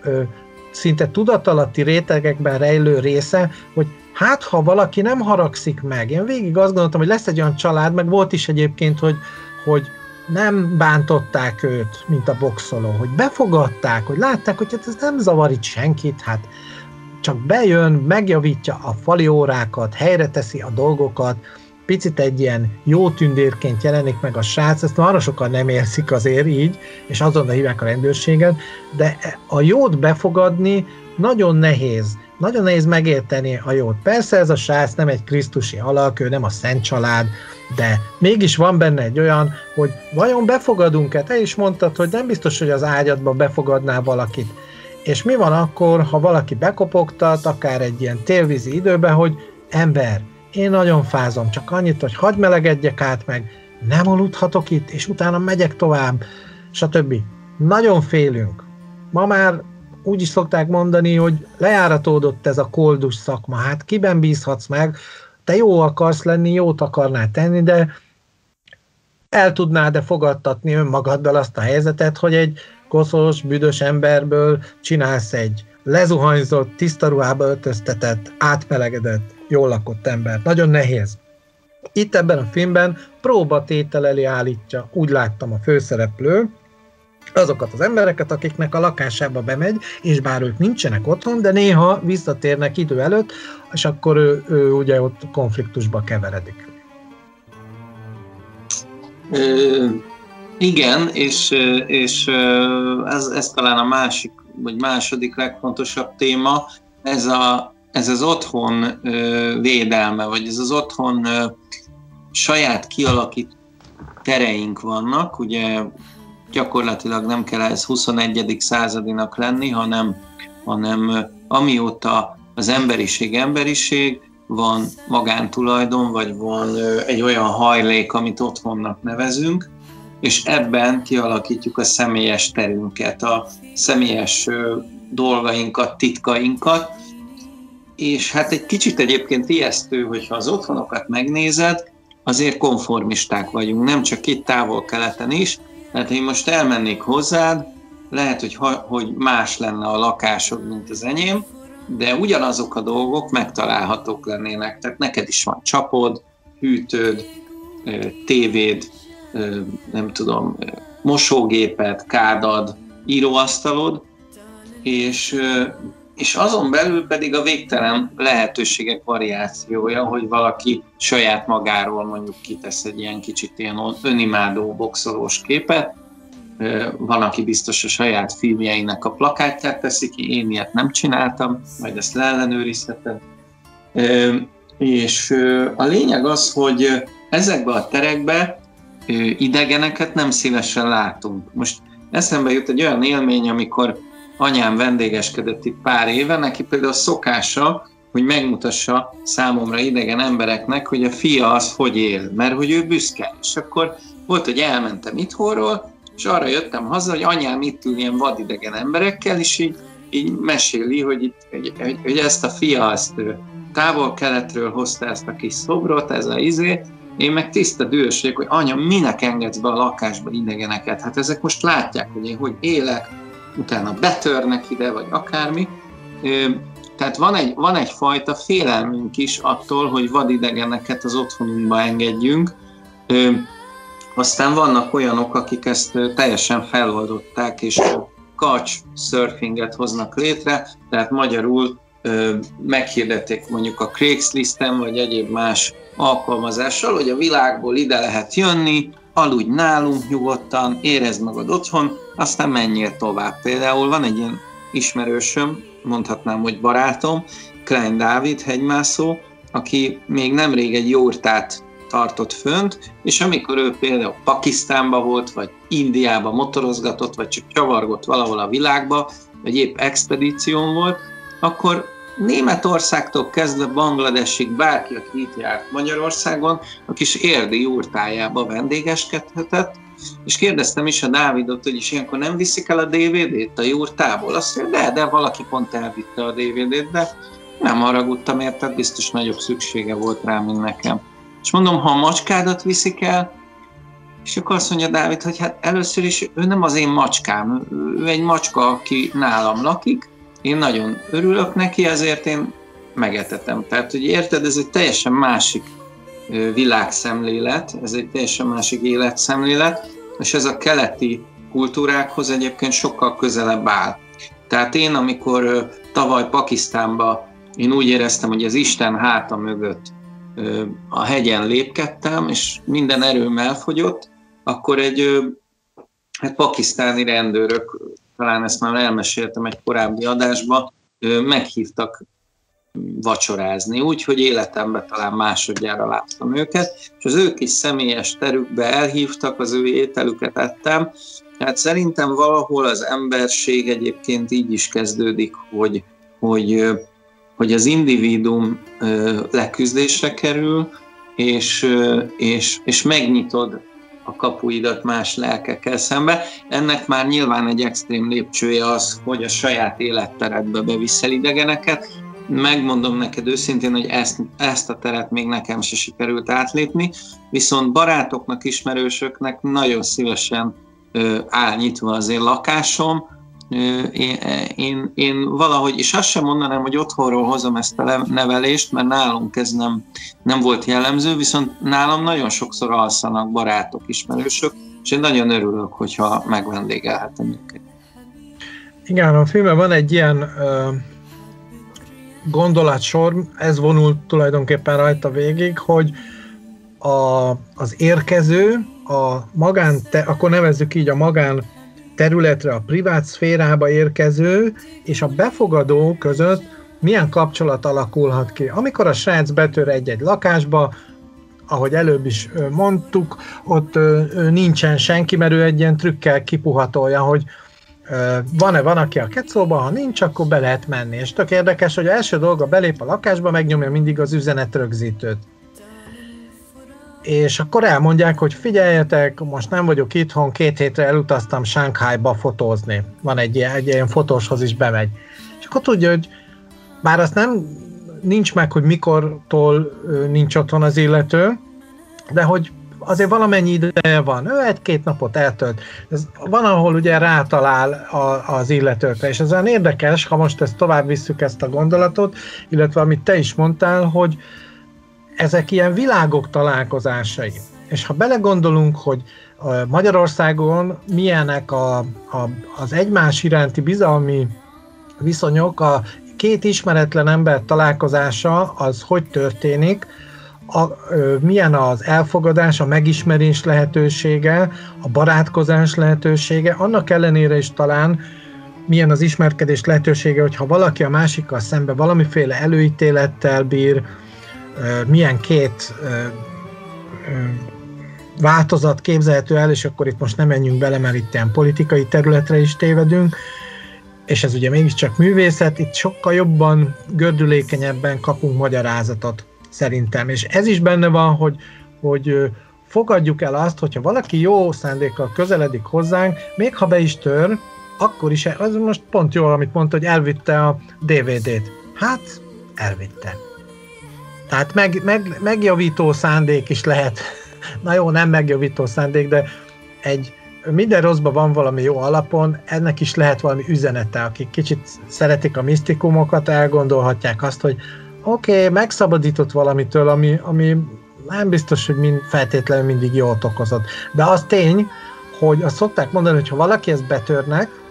ö, szinte tudatalatti rétegekben rejlő része, hogy hát ha valaki nem haragszik meg. Én végig azt gondoltam, hogy lesz egy olyan család, meg volt is egyébként, hogy, hogy nem bántották őt, mint a boxoló, hogy befogadták, hogy látták, hogy hát ez nem zavar itt senkit, hát csak bejön, megjavítja a fali órákat, helyre teszi a dolgokat, picit egy ilyen jó tündérként jelenik meg a srác, ezt arra sokan nem érzik azért így, és azonnal hívják a rendőrséget, de a jót befogadni nagyon nehéz. Nagyon nehéz megérteni a jót. Persze ez a srác nem egy krisztusi alak, ő nem a szent család, de mégis van benne egy olyan, hogy vajon befogadunk-e? Te is mondtad, hogy nem biztos, hogy az ágyadba befogadnál valakit. És mi van akkor, ha valaki bekopogtat, akár egy ilyen télvízi időben, hogy ember, én nagyon fázom, csak annyit, hogy hagyd melegedjek át meg, nem aludhatok itt, és utána megyek tovább, stb. Nagyon félünk. Ma már úgy is szokták mondani, hogy lejáratódott ez a koldus szakma. Hát kiben bízhatsz meg? Te jó akarsz lenni, jót akarnál tenni, de el tudnád-e fogadtatni önmagaddal azt a helyzetet, hogy egy koszos, büdös emberből csinálsz egy lezuhanyzott, tiszta ruhába öltöztetett, átmelegedett, jól lakott ember. Nagyon nehéz. Itt ebben a filmben próbatétel elé állítja, úgy láttam a főszereplő, azokat az embereket, akiknek a lakásába bemegy, és bár ők nincsenek otthon, de néha visszatérnek idő előtt, és akkor ő, ő ugye ott konfliktusba keveredik. Ö, igen, és, és ez, ez talán a másik, vagy második legfontosabb téma, ez a, ez az otthon védelme, vagy ez az otthon saját kialakít tereink vannak, ugye gyakorlatilag nem kell ez 21. századinak lenni, hanem, hanem amióta az emberiség emberiség, van magántulajdon, vagy van egy olyan hajlék, amit otthonnak nevezünk, és ebben kialakítjuk a személyes terünket, a személyes dolgainkat, titkainkat, és hát egy kicsit egyébként ijesztő, hogyha az otthonokat megnézed, azért konformisták vagyunk, nem csak itt távol-keleten is, tehát én most elmennék hozzád, lehet, hogy, hogy más lenne a lakásod, mint az enyém, de ugyanazok a dolgok megtalálhatók lennének. Tehát neked is van csapod, hűtőd, tévéd, nem tudom, mosógéped, kádad, íróasztalod, és és azon belül pedig a végtelen lehetőségek variációja, hogy valaki saját magáról mondjuk kitesz egy ilyen kicsit ilyen önimádó boxolós képet, van, aki biztos a saját filmjeinek a plakátját teszi ki, én ilyet nem csináltam, majd ezt leellenőrizheted. És a lényeg az, hogy ezekbe a terekbe idegeneket nem szívesen látunk. Most eszembe jut egy olyan élmény, amikor anyám vendégeskedett itt pár éve, neki például szokása, hogy megmutassa számomra idegen embereknek, hogy a fia az hogy él, mert hogy ő büszke. És akkor volt, hogy elmentem itthonról, és arra jöttem haza, hogy anyám itt ül ilyen vadidegen emberekkel, és így, így meséli, hogy, itt, hogy, hogy ezt a fia, ezt távol-keletről hozta ezt a kis szobrot, ez a izé, én meg tiszta dühös hogy anya, minek engedsz be a lakásba idegeneket? Hát ezek most látják, hogy én hogy élek, utána betörnek ide, vagy akármi. Tehát van, egy, van egyfajta félelmünk is attól, hogy vadidegeneket az otthonunkba engedjünk. Aztán vannak olyanok, akik ezt teljesen feloldották, és kacs surfinget hoznak létre, tehát magyarul meghirdették mondjuk a Craigslisten, vagy egyéb más alkalmazással, hogy a világból ide lehet jönni, aludj nálunk nyugodtan, érezd magad otthon, aztán menjél tovább. Például van egy ilyen ismerősöm, mondhatnám, hogy barátom, Klein Dávid, hegymászó, aki még nemrég egy jórtát tartott fönt, és amikor ő például Pakisztánba volt, vagy Indiába motorozgatott, vagy csak csavargott valahol a világba, vagy épp expedíción volt, akkor Németországtól kezdve Bangladesig bárki, aki itt járt Magyarországon, a kis érdi jurtájába vendégeskedhetett, és kérdeztem is a Dávidot, hogy is ilyenkor nem viszik el a DVD-t a jurtából. Azt mondja, de, de valaki pont elvitte a DVD-t, de nem haragudtam érted, biztos nagyobb szüksége volt rá, mint nekem. És mondom, ha a macskádat viszik el, és akkor azt mondja Dávid, hogy hát először is ő nem az én macskám, ő egy macska, aki nálam lakik, én nagyon örülök neki, ezért én megetetem. Tehát, hogy érted, ez egy teljesen másik világszemlélet, ez egy teljesen másik életszemlélet, és ez a keleti kultúrákhoz egyébként sokkal közelebb áll. Tehát én, amikor tavaly Pakisztánba én úgy éreztem, hogy az Isten háta mögött a hegyen lépkedtem, és minden erőm elfogyott, akkor egy hát pakisztáni rendőrök, talán ezt már elmeséltem egy korábbi adásban, meghívtak vacsorázni, úgyhogy életemben talán másodjára láttam őket, és az ő kis személyes terükbe elhívtak, az ő ételüket ettem. Hát szerintem valahol az emberség egyébként így is kezdődik, hogy, hogy, hogy az individuum leküzdésre kerül, és, és, és megnyitod a kapuidat más lelkekkel szembe. Ennek már nyilván egy extrém lépcsője az, hogy a saját életteredbe beviszel idegeneket. Megmondom neked őszintén, hogy ezt, ezt a teret még nekem se sikerült átlépni, viszont barátoknak, ismerősöknek nagyon szívesen áll nyitva az én lakásom, én, én, én valahogy, és azt sem mondanám, hogy otthonról hozom ezt a nevelést, mert nálunk ez nem, nem volt jellemző, viszont nálam nagyon sokszor alszanak barátok, ismerősök, és én nagyon örülök, hogyha megvendégelhetem őket. Igen, a filmben van egy ilyen ö, gondolatsor, ez vonult tulajdonképpen rajta végig, hogy a, az érkező, a magán, te, akkor nevezzük így a magán területre, a privát szférába érkező és a befogadó között milyen kapcsolat alakulhat ki. Amikor a srác betör egy-egy lakásba, ahogy előbb is mondtuk, ott nincsen senki, mert ő egy ilyen trükkel kipuhatolja, hogy van-e van, aki a kecóban, ha nincs, akkor be lehet menni. És tök érdekes, hogy első dolga belép a lakásba, megnyomja mindig az üzenet rögzítőt és akkor elmondják, hogy figyeljetek, most nem vagyok itthon, két hétre elutaztam Sánkhájba fotózni. Van egy, egy ilyen fotóshoz is bemegy. És akkor tudja, hogy bár azt nem nincs meg, hogy mikortól nincs otthon az illető, de hogy azért valamennyi ideje van. Ő egy-két napot eltölt. Ez van, ahol ugye rátalál a, az illetőkre, és ez olyan érdekes, ha most ezt tovább visszük ezt a gondolatot, illetve amit te is mondtál, hogy, ezek ilyen világok találkozásai. És ha belegondolunk, hogy Magyarországon milyenek a, a, az egymás iránti bizalmi viszonyok, a két ismeretlen ember találkozása az hogy történik, a, ö, milyen az elfogadás, a megismerés lehetősége, a barátkozás lehetősége, annak ellenére is talán milyen az ismerkedés lehetősége, hogyha valaki a másikkal szembe valamiféle előítélettel bír, milyen két változat képzelhető el, és akkor itt most nem menjünk bele, mert itt ilyen politikai területre is tévedünk, és ez ugye mégiscsak művészet, itt sokkal jobban, gördülékenyebben kapunk magyarázatot szerintem, és ez is benne van, hogy, hogy fogadjuk el azt, hogyha valaki jó szándékkal közeledik hozzánk, még ha be is tör, akkor is, az most pont jó, amit mondta, hogy elvitte a DVD-t. Hát, elvitte. Tehát meg, meg, megjavító szándék is lehet. Na jó, nem megjavító szándék, de egy minden rosszban van valami jó alapon, ennek is lehet valami üzenete, akik kicsit szeretik a misztikumokat, elgondolhatják azt, hogy oké, okay, megszabadított valamitől, ami, ami nem biztos, hogy mind, feltétlenül mindig jót okozott. De az tény, hogy azt szokták mondani, hogy ha valaki ezt betörnek,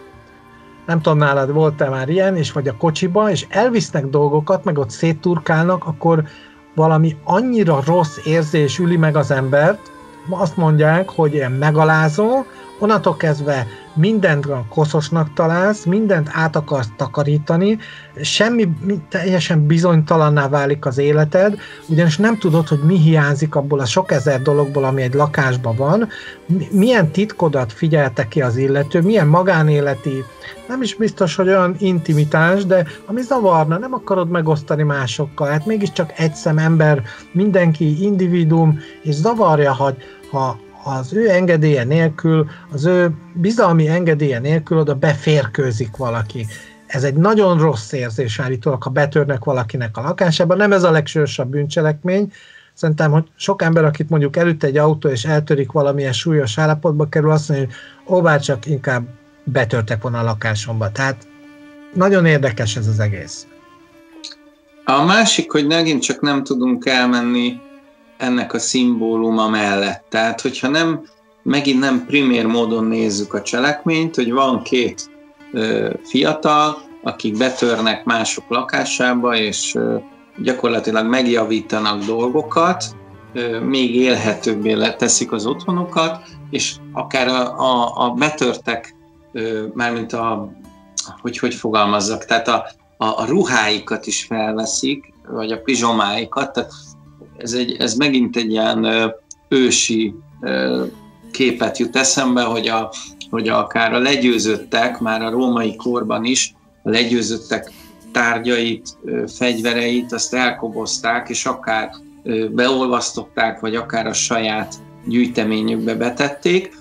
nem tudom, nálad volt-e már ilyen, és vagy a kocsiba, és elvisznek dolgokat, meg ott szétturkálnak, akkor valami annyira rossz érzés üli meg az embert, azt mondják, hogy ilyen megalázó, onnantól kezdve mindent koszosnak találsz, mindent át akarsz takarítani, semmi teljesen bizonytalanná válik az életed, ugyanis nem tudod, hogy mi hiányzik abból a sok ezer dologból, ami egy lakásban van, milyen titkodat figyelte ki az illető, milyen magánéleti, nem is biztos, hogy olyan intimitás, de ami zavarna, nem akarod megosztani másokkal, hát mégiscsak egy szem ember, mindenki individuum, és zavarja, hogy ha az ő engedélye nélkül, az ő bizalmi engedélye nélkül oda beférkőzik valaki. Ez egy nagyon rossz érzés állítólag, ha betörnek valakinek a lakásába. Nem ez a legsősabb bűncselekmény. Szerintem, hogy sok ember, akit mondjuk előtt egy autó, és eltörik valamilyen súlyos állapotba kerül, azt mondja, hogy ó, bár csak inkább betörtek volna a lakásomba. Tehát nagyon érdekes ez az egész. A másik, hogy megint csak nem tudunk elmenni ennek a szimbóluma mellett. Tehát, hogyha nem, megint nem primér módon nézzük a cselekményt, hogy van két ö, fiatal, akik betörnek mások lakásába, és ö, gyakorlatilag megjavítanak dolgokat, még élhetőbbé teszik az otthonukat, és akár a, a, a betörtek, ö, mármint a, hogy hogy fogalmazzak, tehát a, a, a ruháikat is felveszik, vagy a pizsomáikat, tehát ez, egy, ez megint egy ilyen ősi képet jut eszembe, hogy, a, hogy akár a legyőzöttek, már a római korban is, a legyőzöttek tárgyait, fegyvereit, azt elkobozták, és akár beolvasztották, vagy akár a saját gyűjteményükbe betették,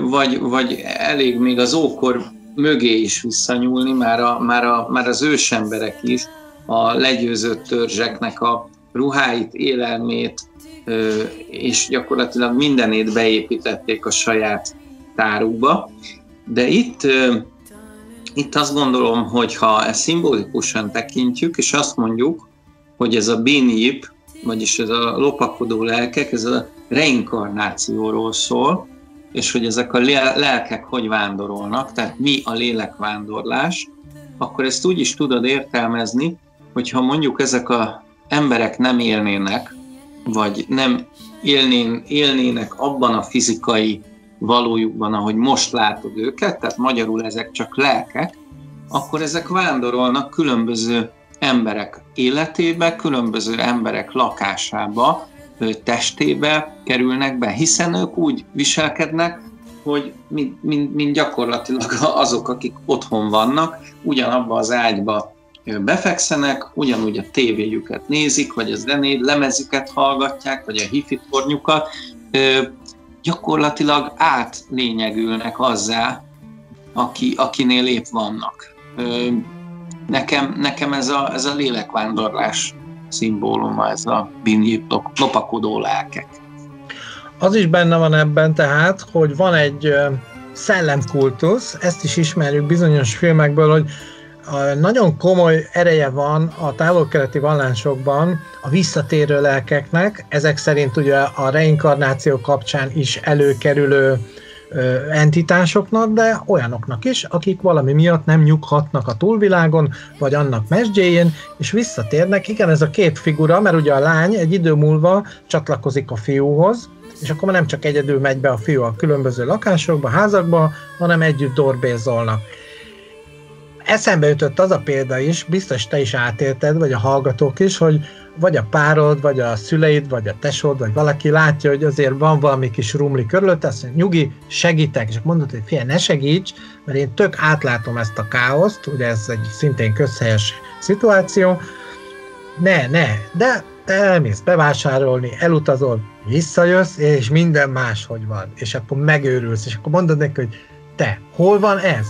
vagy, vagy elég még az ókor mögé is visszanyúlni, már, a, már, a, már az ősemberek is a legyőzött törzseknek a, ruháit, élelmét, és gyakorlatilag mindenét beépítették a saját tárukba. De itt, itt azt gondolom, hogy ha ezt szimbolikusan tekintjük, és azt mondjuk, hogy ez a binjip, vagyis ez a lopakodó lelkek, ez a reinkarnációról szól, és hogy ezek a lelkek hogy vándorolnak, tehát mi a lélekvándorlás, akkor ezt úgy is tudod értelmezni, hogyha mondjuk ezek a emberek nem élnének, vagy nem élnén, élnének abban a fizikai valójukban, ahogy most látod őket, tehát magyarul ezek csak lelkek, akkor ezek vándorolnak különböző emberek életébe, különböző emberek lakásába, testébe kerülnek be, hiszen ők úgy viselkednek, hogy mind, mind, mind gyakorlatilag azok, akik otthon vannak, ugyanabba az ágyba befekszenek, ugyanúgy a tévéjüket nézik, vagy a zenét, lemezüket hallgatják, vagy a hifi tornyukat, gyakorlatilag átlényegülnek azzá, aki, akinél épp vannak. Nekem, nekem ez, a, ez a lélekvándorlás szimbóluma, ez a binyi lopakodó lelkek. Az is benne van ebben tehát, hogy van egy szellemkultusz, ezt is ismerjük bizonyos filmekből, hogy nagyon komoly ereje van a távol-keleti vallásokban a visszatérő lelkeknek, ezek szerint ugye a reinkarnáció kapcsán is előkerülő entitásoknak, de olyanoknak is, akik valami miatt nem nyughatnak a túlvilágon, vagy annak mesdjéjén, és visszatérnek. Igen, ez a két figura, mert ugye a lány egy idő múlva csatlakozik a fiúhoz, és akkor nem csak egyedül megy be a fiú a különböző lakásokba, házakba, hanem együtt dorbézolnak eszembe jutott az a példa is, biztos te is átélted, vagy a hallgatók is, hogy vagy a párod, vagy a szüleid, vagy a tesód, vagy valaki látja, hogy azért van valami kis rumli körülött, azt mondja, nyugi, segítek, és mondod, hogy figyelj, ne segíts, mert én tök átlátom ezt a káoszt, ugye ez egy szintén közhelyes szituáció, ne, ne, de te elmész bevásárolni, elutazol, visszajössz, és minden máshogy van, és akkor megőrülsz, és akkor mondod neki, hogy te, hol van ez?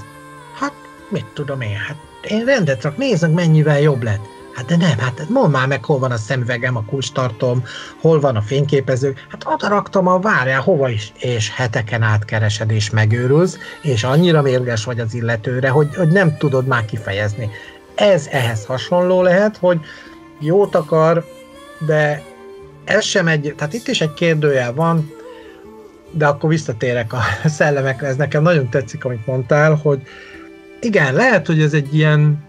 Mit tudom én, hát én rendet rak, nézzük mennyivel jobb lett. Hát de nem, hát mondd már meg, hol van a szemüvegem, a kulcstartom, hol van a fényképező. Hát oda raktam a várjál, hova is. És heteken át keresed és megőrülsz, és annyira mérges vagy az illetőre, hogy, hogy nem tudod már kifejezni. Ez ehhez hasonló lehet, hogy jót akar, de ez sem egy, tehát itt is egy kérdőjel van, de akkor visszatérek a szellemekre, ez nekem nagyon tetszik, amit mondtál, hogy, igen, lehet, hogy ez egy ilyen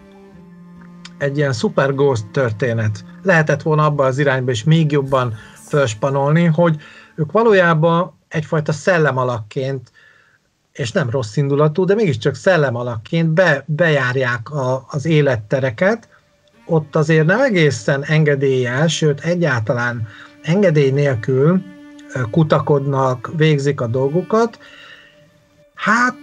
egy ilyen super ghost történet. Lehetett volna abba az irányba is még jobban felspanolni, hogy ők valójában egyfajta szellemalakként és nem rossz indulatú, de mégiscsak szellemalakként be, bejárják a, az élettereket, ott azért nem egészen engedéllyel, sőt egyáltalán engedély nélkül kutakodnak, végzik a dolgokat. Hát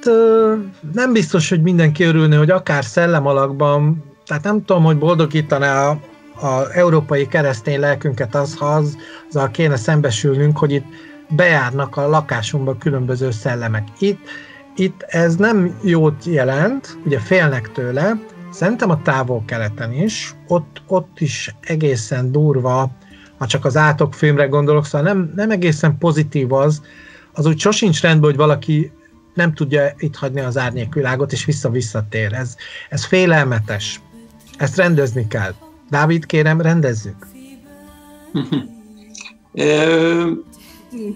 nem biztos, hogy mindenki örülne, hogy akár szellemalakban, tehát nem tudom, hogy boldogítaná a, a európai keresztény lelkünket az, ha az, azzal kéne szembesülnünk, hogy itt bejárnak a lakásunkba különböző szellemek. Itt, itt ez nem jót jelent, ugye félnek tőle, szerintem a távol-keleten is, ott, ott is egészen durva, ha csak az átok filmre gondolok, szóval nem, nem egészen pozitív az, az úgy sosincs rendben, hogy valaki nem tudja itt hagyni az árnyékvilágot, és vissza-visszatér. Ez, ez félelmetes. Ezt rendezni kell. Dávid, kérem, rendezzük.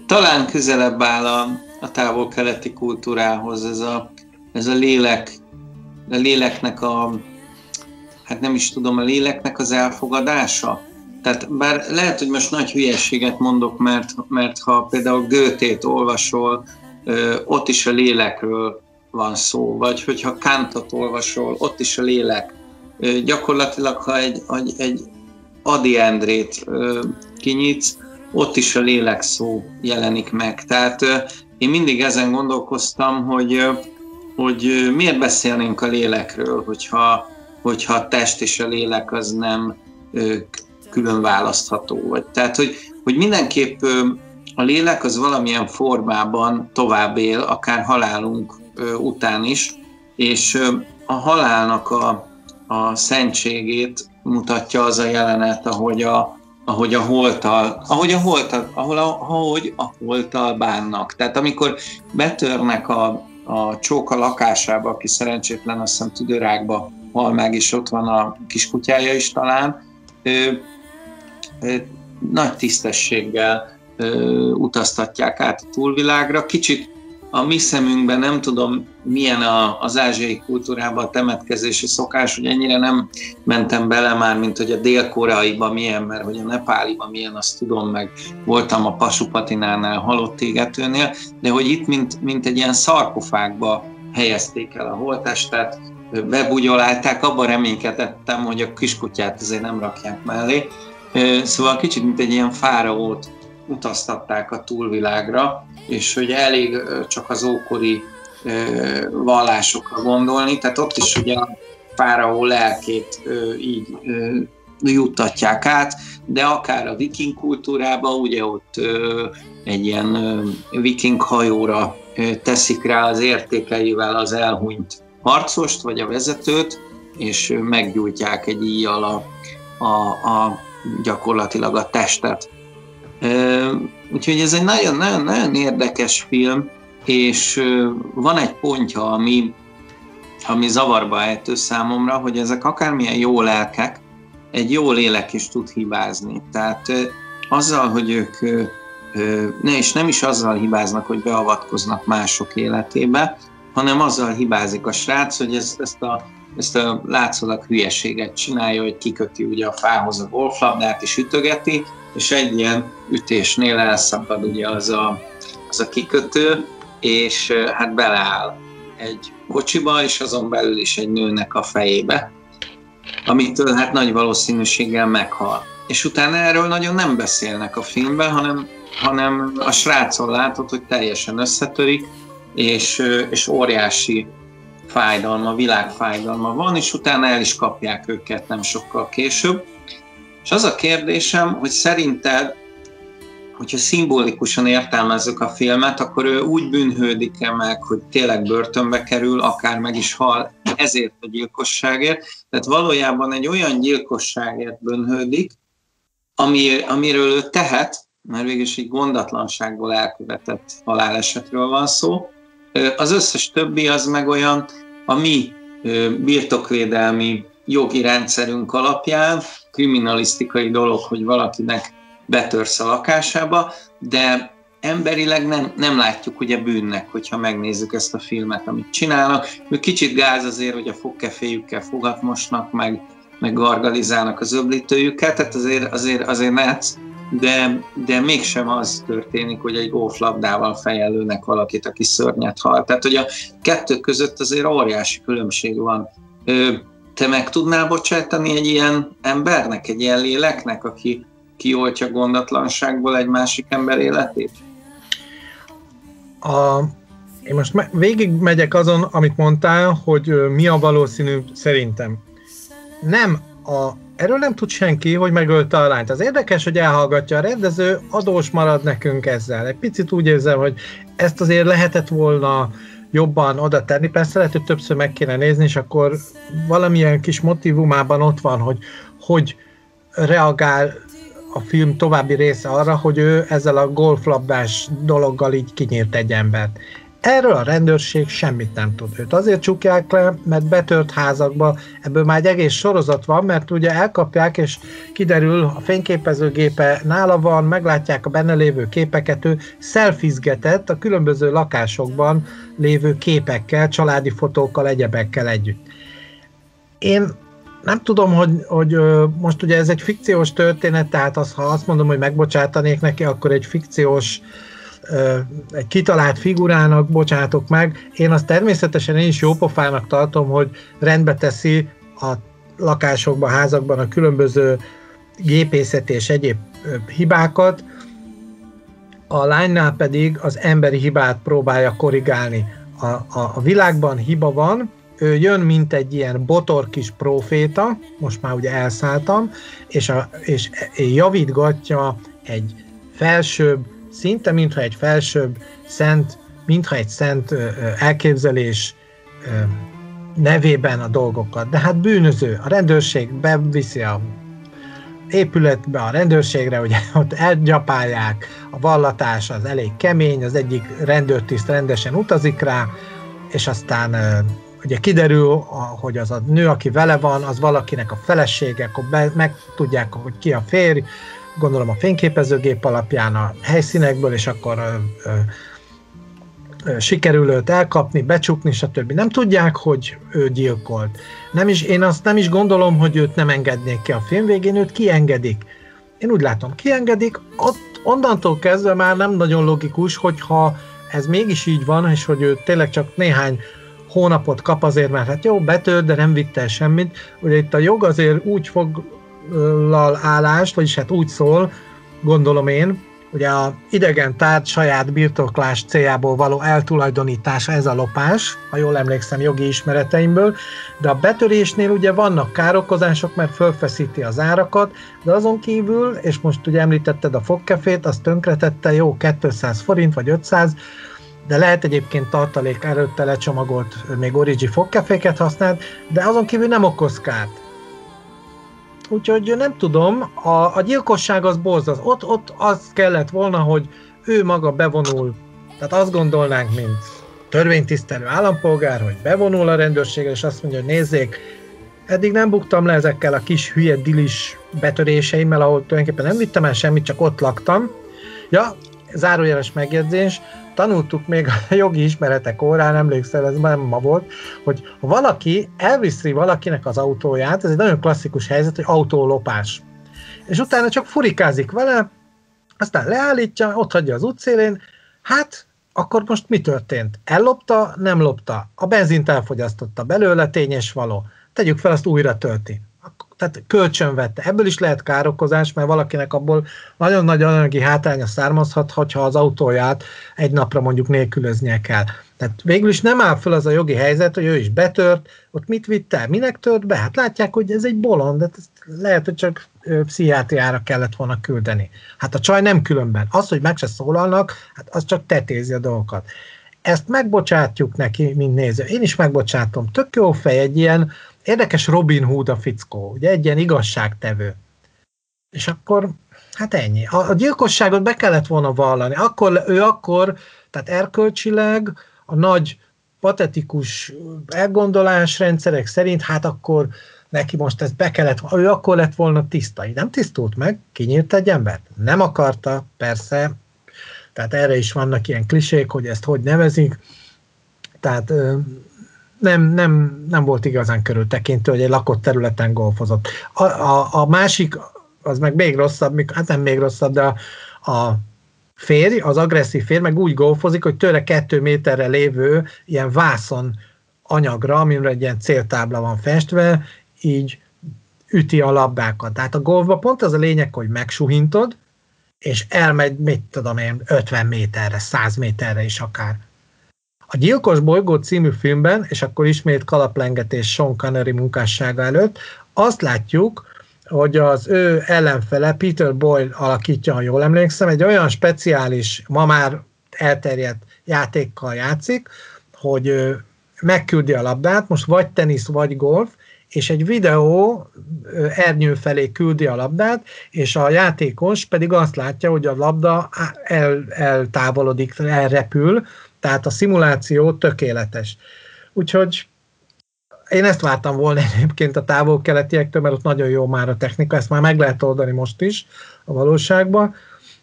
Talán közelebb áll a, a távol-keleti kultúrához ez a, ez a lélek, a léleknek a, hát nem is tudom, a léleknek az elfogadása. Tehát bár lehet, hogy most nagy hülyeséget mondok, mert, mert ha például Götét olvasol, ott is a lélekről van szó, vagy hogyha Kantot olvasol, ott is a lélek. Gyakorlatilag, ha egy, egy, egy Adi Endrét kinyitsz, ott is a lélek szó jelenik meg. Tehát én mindig ezen gondolkoztam, hogy, hogy miért beszélnénk a lélekről, hogyha, hogyha a test és a lélek az nem külön választható. Tehát, hogy, hogy mindenképp a lélek az valamilyen formában tovább él, akár halálunk után is, és a halálnak a, a szentségét mutatja az a jelenet, ahogy a, ahogy a holtal, ahogy a holtal, ahol a, ahogy a holtal bánnak. Tehát amikor betörnek a, a csóka lakásába, aki szerencsétlen, azt hiszem tüdőrákba hal meg, és ott van a kiskutyája is talán, ő, ő, nagy tisztességgel utaztatják át a túlvilágra. Kicsit a mi szemünkben nem tudom, milyen a, az ázsiai kultúrában a temetkezési szokás, hogy ennyire nem mentem bele már, mint hogy a dél-koreaiban milyen, mert hogy a nepáliban milyen, azt tudom, meg voltam a Pasupatinánál, halott égetőnél, de hogy itt, mint, mint egy ilyen szarkofágba helyezték el a holtestet, bebugyolálták, abban reménykedettem, hogy a kiskutyát azért nem rakják mellé. Szóval kicsit, mint egy ilyen fáraót utaztatták a túlvilágra, és hogy elég csak az ókori vallásokra gondolni, tehát ott is ugye a fáraó lelkét így juttatják át, de akár a viking kultúrába, ugye ott egy ilyen viking hajóra teszik rá az értékeivel az elhunyt harcost, vagy a vezetőt, és meggyújtják egy íjjal a, a, a gyakorlatilag a testet. Úgyhogy ez egy nagyon-nagyon érdekes film, és van egy pontja, ami, ami zavarba ejtő számomra, hogy ezek akármilyen jó lelkek, egy jó lélek is tud hibázni. Tehát azzal, hogy ők ne, és nem is azzal hibáznak, hogy beavatkoznak mások életébe, hanem azzal hibázik a srác, hogy ez, ezt a ezt a látszólag hülyeséget csinálja, hogy kiköti ugye a fához a golflabdát és ütögeti, és egy ilyen ütésnél elszabad ugye az a, az a kikötő, és hát beleáll egy kocsiba, és azon belül is egy nőnek a fejébe, amitől hát nagy valószínűséggel meghal. És utána erről nagyon nem beszélnek a filmben, hanem, hanem a srácon látod, hogy teljesen összetörik, és, és óriási fájdalma, világfájdalma van, és utána el is kapják őket nem sokkal később. És az a kérdésem, hogy szerinted, hogyha szimbolikusan értelmezzük a filmet, akkor ő úgy bűnhődik-e meg, hogy tényleg börtönbe kerül, akár meg is hal ezért a gyilkosságért. Tehát valójában egy olyan gyilkosságért bűnhődik, ami, amiről ő tehet, mert végülis egy gondatlanságból elkövetett halálesetről van szó, az összes többi az meg olyan a mi birtokvédelmi jogi rendszerünk alapján kriminalisztikai dolog, hogy valakinek betörsz a lakásába, de emberileg nem, nem látjuk ugye bűnnek, hogyha megnézzük ezt a filmet, amit csinálnak. Ő kicsit gáz azért, hogy a fogkeféjükkel fogat mosnak, meg, meg gargalizálnak az öblítőjükkel, tehát azért, azért, azért ne de, de mégsem az történik, hogy egy golflabdával fejelőnek valakit, aki szörnyet hal. Tehát, hogy a kettő között azért óriási különbség van. Te meg tudnál bocsátani egy ilyen embernek, egy ilyen léleknek, aki kioltja gondatlanságból egy másik ember életét? A, én most végig megyek azon, amit mondtál, hogy mi a valószínű szerintem. Nem a Erről nem tud senki, hogy megölte a lányt. Az érdekes, hogy elhallgatja a rendező, adós marad nekünk ezzel. Egy picit úgy érzem, hogy ezt azért lehetett volna jobban oda tenni. Persze lehet, hogy többször meg kéne nézni, és akkor valamilyen kis motivumában ott van, hogy hogy reagál a film további része arra, hogy ő ezzel a golflabdás dologgal így kinyírt egy embert. Erről a rendőrség semmit nem tud. Őt azért csukják le, mert betört házakba, ebből már egy egész sorozat van, mert ugye elkapják, és kiderül, a fényképezőgépe nála van, meglátják a benne lévő képeket, ő szelfizgetett a különböző lakásokban lévő képekkel, családi fotókkal, egyebekkel együtt. Én nem tudom, hogy, hogy most ugye ez egy fikciós történet, tehát az, ha azt mondom, hogy megbocsátanék neki, akkor egy fikciós egy kitalált figurának bocsátok meg. Én azt természetesen én is jópofának tartom, hogy rendbe teszi a lakásokban, házakban a különböző gépészeti és egyéb hibákat, a lánynál pedig az emberi hibát próbálja korrigálni. A, a, a világban hiba van, ő jön, mint egy ilyen botor kis proféta, most már ugye elszálltam, és, a, és javítgatja egy felsőbb, szinte mintha egy felsőbb szent, mintha egy szent elképzelés nevében a dolgokat. De hát bűnöző, a rendőrség beviszi a épületbe, a rendőrségre, ugye ott elgyapálják, a vallatás az elég kemény, az egyik rendőrtiszt rendesen utazik rá, és aztán ugye kiderül, hogy az a nő, aki vele van, az valakinek a felesége, akkor meg tudják, hogy ki a férj, gondolom a fényképezőgép alapján a helyszínekből, és akkor ö, ö, sikerül őt elkapni, becsukni, stb. Nem tudják, hogy ő gyilkolt. Nem is, én azt nem is gondolom, hogy őt nem engednék ki a film végén, őt kiengedik. Én úgy látom, kiengedik, ott onnantól kezdve már nem nagyon logikus, hogyha ez mégis így van, és hogy ő tényleg csak néhány hónapot kap azért, mert hát jó, betört, de nem vitte el semmit. Ugye itt a jog azért úgy fog lal állást, vagyis hát úgy szól, gondolom én, ugye a idegen tárgy saját birtoklás céljából való eltulajdonítása ez a lopás, ha jól emlékszem jogi ismereteimből, de a betörésnél ugye vannak károkozások, mert fölfeszíti az árakat, de azon kívül, és most ugye említetted a fogkefét, azt tönkretette, jó, 200 forint vagy 500, de lehet egyébként tartalék előtte lecsomagolt, még Origi fogkeféket használt, de azon kívül nem okoz kárt úgyhogy nem tudom, a, a gyilkosság az borzaz. Ott, ott az kellett volna, hogy ő maga bevonul. Tehát azt gondolnánk, mint törvénytisztelő állampolgár, hogy bevonul a rendőrségre, és azt mondja, hogy nézzék, eddig nem buktam le ezekkel a kis hülye dilis betöréseimmel, ahol tulajdonképpen nem vittem el semmit, csak ott laktam. Ja, zárójeles megjegyzés, tanultuk még a jogi ismeretek órán, emlékszel, ez nem ma volt, hogy ha valaki elviszi valakinek az autóját, ez egy nagyon klasszikus helyzet, hogy autólopás. És utána csak furikázik vele, aztán leállítja, ott hagyja az útszélén, hát akkor most mi történt? Ellopta, nem lopta, a benzint elfogyasztotta belőle, tényes való. Tegyük fel, azt újra tölti tehát kölcsönvette. Ebből is lehet károkozás, mert valakinek abból nagyon nagy anyagi hátránya származhat, hogyha az autóját egy napra mondjuk nélkülöznie kell. Tehát végül is nem áll fel az a jogi helyzet, hogy ő is betört, ott mit vitt el, minek tört be? Hát látják, hogy ez egy bolond, de lehet, hogy csak pszichiátriára kellett volna küldeni. Hát a csaj nem különben. Az, hogy meg se szólalnak, hát az csak tetézi a dolgokat. Ezt megbocsátjuk neki, mint néző. Én is megbocsátom. Tök jó fej, egy ilyen érdekes Robin Hood a fickó, ugye egy ilyen igazságtevő. És akkor, hát ennyi. A, a gyilkosságot be kellett volna vallani. Akkor, ő akkor, tehát erkölcsileg a nagy patetikus elgondolás rendszerek szerint, hát akkor neki most ezt be kellett, ő akkor lett volna tiszta. Nem tisztult meg, kinyírt egy embert. Nem akarta, persze, tehát erre is vannak ilyen klisék, hogy ezt hogy nevezik. Tehát nem, nem, nem volt igazán körültekintő, hogy egy lakott területen golfozott. A, a, a másik az meg még rosszabb, hát nem még rosszabb, de a, a férj, az agresszív férj meg úgy golfozik, hogy tőle kettő méterre lévő ilyen vászon anyagra, amire egy ilyen céltábla van festve, így üti a labdákat. Tehát a golfban pont az a lényeg, hogy megsuhintod, és elmegy, mit tudom én, 50 méterre, 100 méterre is akár. A Gyilkos bolygó című filmben, és akkor ismét kalaplengetés Sean Connery munkássága előtt, azt látjuk, hogy az ő ellenfele Peter Boyle alakítja, ha jól emlékszem, egy olyan speciális, ma már elterjedt játékkal játszik, hogy megküldi a labdát, most vagy tenisz, vagy golf, és egy videó ernyő felé küldi a labdát, és a játékos pedig azt látja, hogy a labda el, eltávolodik, elrepül, tehát a szimuláció tökéletes. Úgyhogy én ezt vártam volna egyébként a távol-keletiektől, mert ott nagyon jó már a technika, ezt már meg lehet oldani most is a valóságban.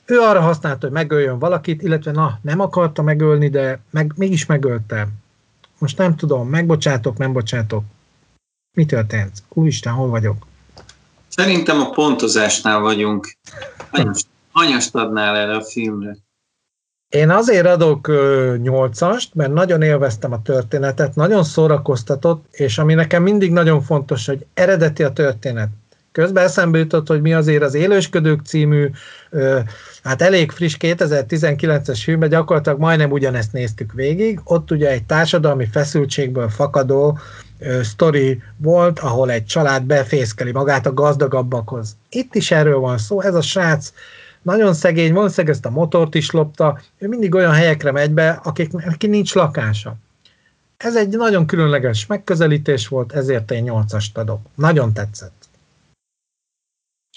Ő arra használta, hogy megöljön valakit, illetve na, nem akarta megölni, de meg, mégis megölte. Most nem tudom, megbocsátok, nem bocsátok. Mi történt? Úristen, hol vagyok? Szerintem a pontozásnál vagyunk. Anyast, anyast adnál el a filmre. Én azért adok nyolcast, mert nagyon élveztem a történetet, nagyon szórakoztatott, és ami nekem mindig nagyon fontos, hogy eredeti a történet. Közben eszembe jutott, hogy mi azért az Élősködők című, hát elég friss 2019-es filmben gyakorlatilag majdnem ugyanezt néztük végig. Ott ugye egy társadalmi feszültségből fakadó sztori volt, ahol egy család befészkeli magát a gazdagabbakhoz. Itt is erről van szó, ez a srác nagyon szegény, valószínűleg ezt a motort is lopta, ő mindig olyan helyekre megy be, akik, aki nincs lakása. Ez egy nagyon különleges megközelítés volt, ezért én nyolcast adok. Nagyon tetszett.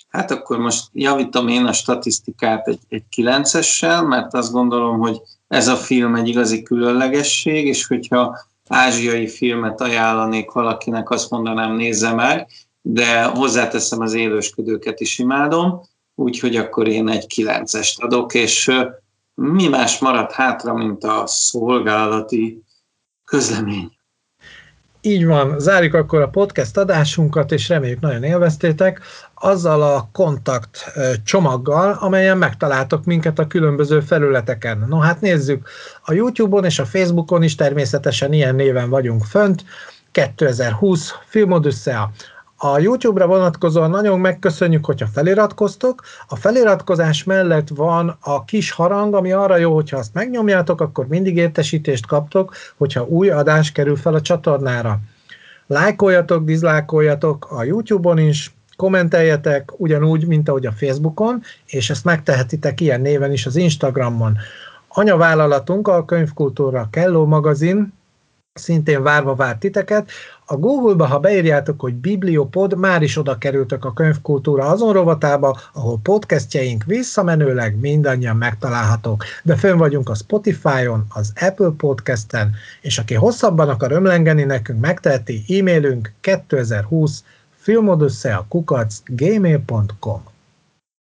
Hát akkor most javítom én a statisztikát egy, egy kilencessel, mert azt gondolom, hogy ez a film egy igazi különlegesség, és hogyha ázsiai filmet ajánlanék valakinek, azt mondanám, nézze meg, de hozzáteszem az élősködőket is imádom úgyhogy akkor én egy kilencest adok, és mi más maradt hátra, mint a szolgálati közlemény. Így van, zárjuk akkor a podcast adásunkat, és reméljük nagyon élveztétek, azzal a kontakt csomaggal, amelyen megtaláltok minket a különböző felületeken. No hát nézzük, a YouTube-on és a Facebookon is természetesen ilyen néven vagyunk fönt, 2020 Filmodüsszea. A YouTube-ra vonatkozóan nagyon megköszönjük, hogyha feliratkoztok. A feliratkozás mellett van a kis harang, ami arra jó, hogyha azt megnyomjátok, akkor mindig értesítést kaptok, hogyha új adás kerül fel a csatornára. Lájkoljatok, dizlájkoljatok a YouTube-on is, kommenteljetek ugyanúgy, mint ahogy a Facebookon, és ezt megtehetitek ilyen néven is az Instagramon. Anyavállalatunk a Könyvkultúra Kelló magazin, szintén várva vár titeket. A Google-ba, ha beírjátok, hogy Bibliopod, már is oda kerültök a könyvkultúra azon rovatába, ahol podcastjeink visszamenőleg mindannyian megtalálhatók. De fönn vagyunk a Spotify-on, az Apple Podcast-en, és aki hosszabban akar ömlengeni nekünk, megteheti e-mailünk 2020 filmodössze a kukac gmail.com.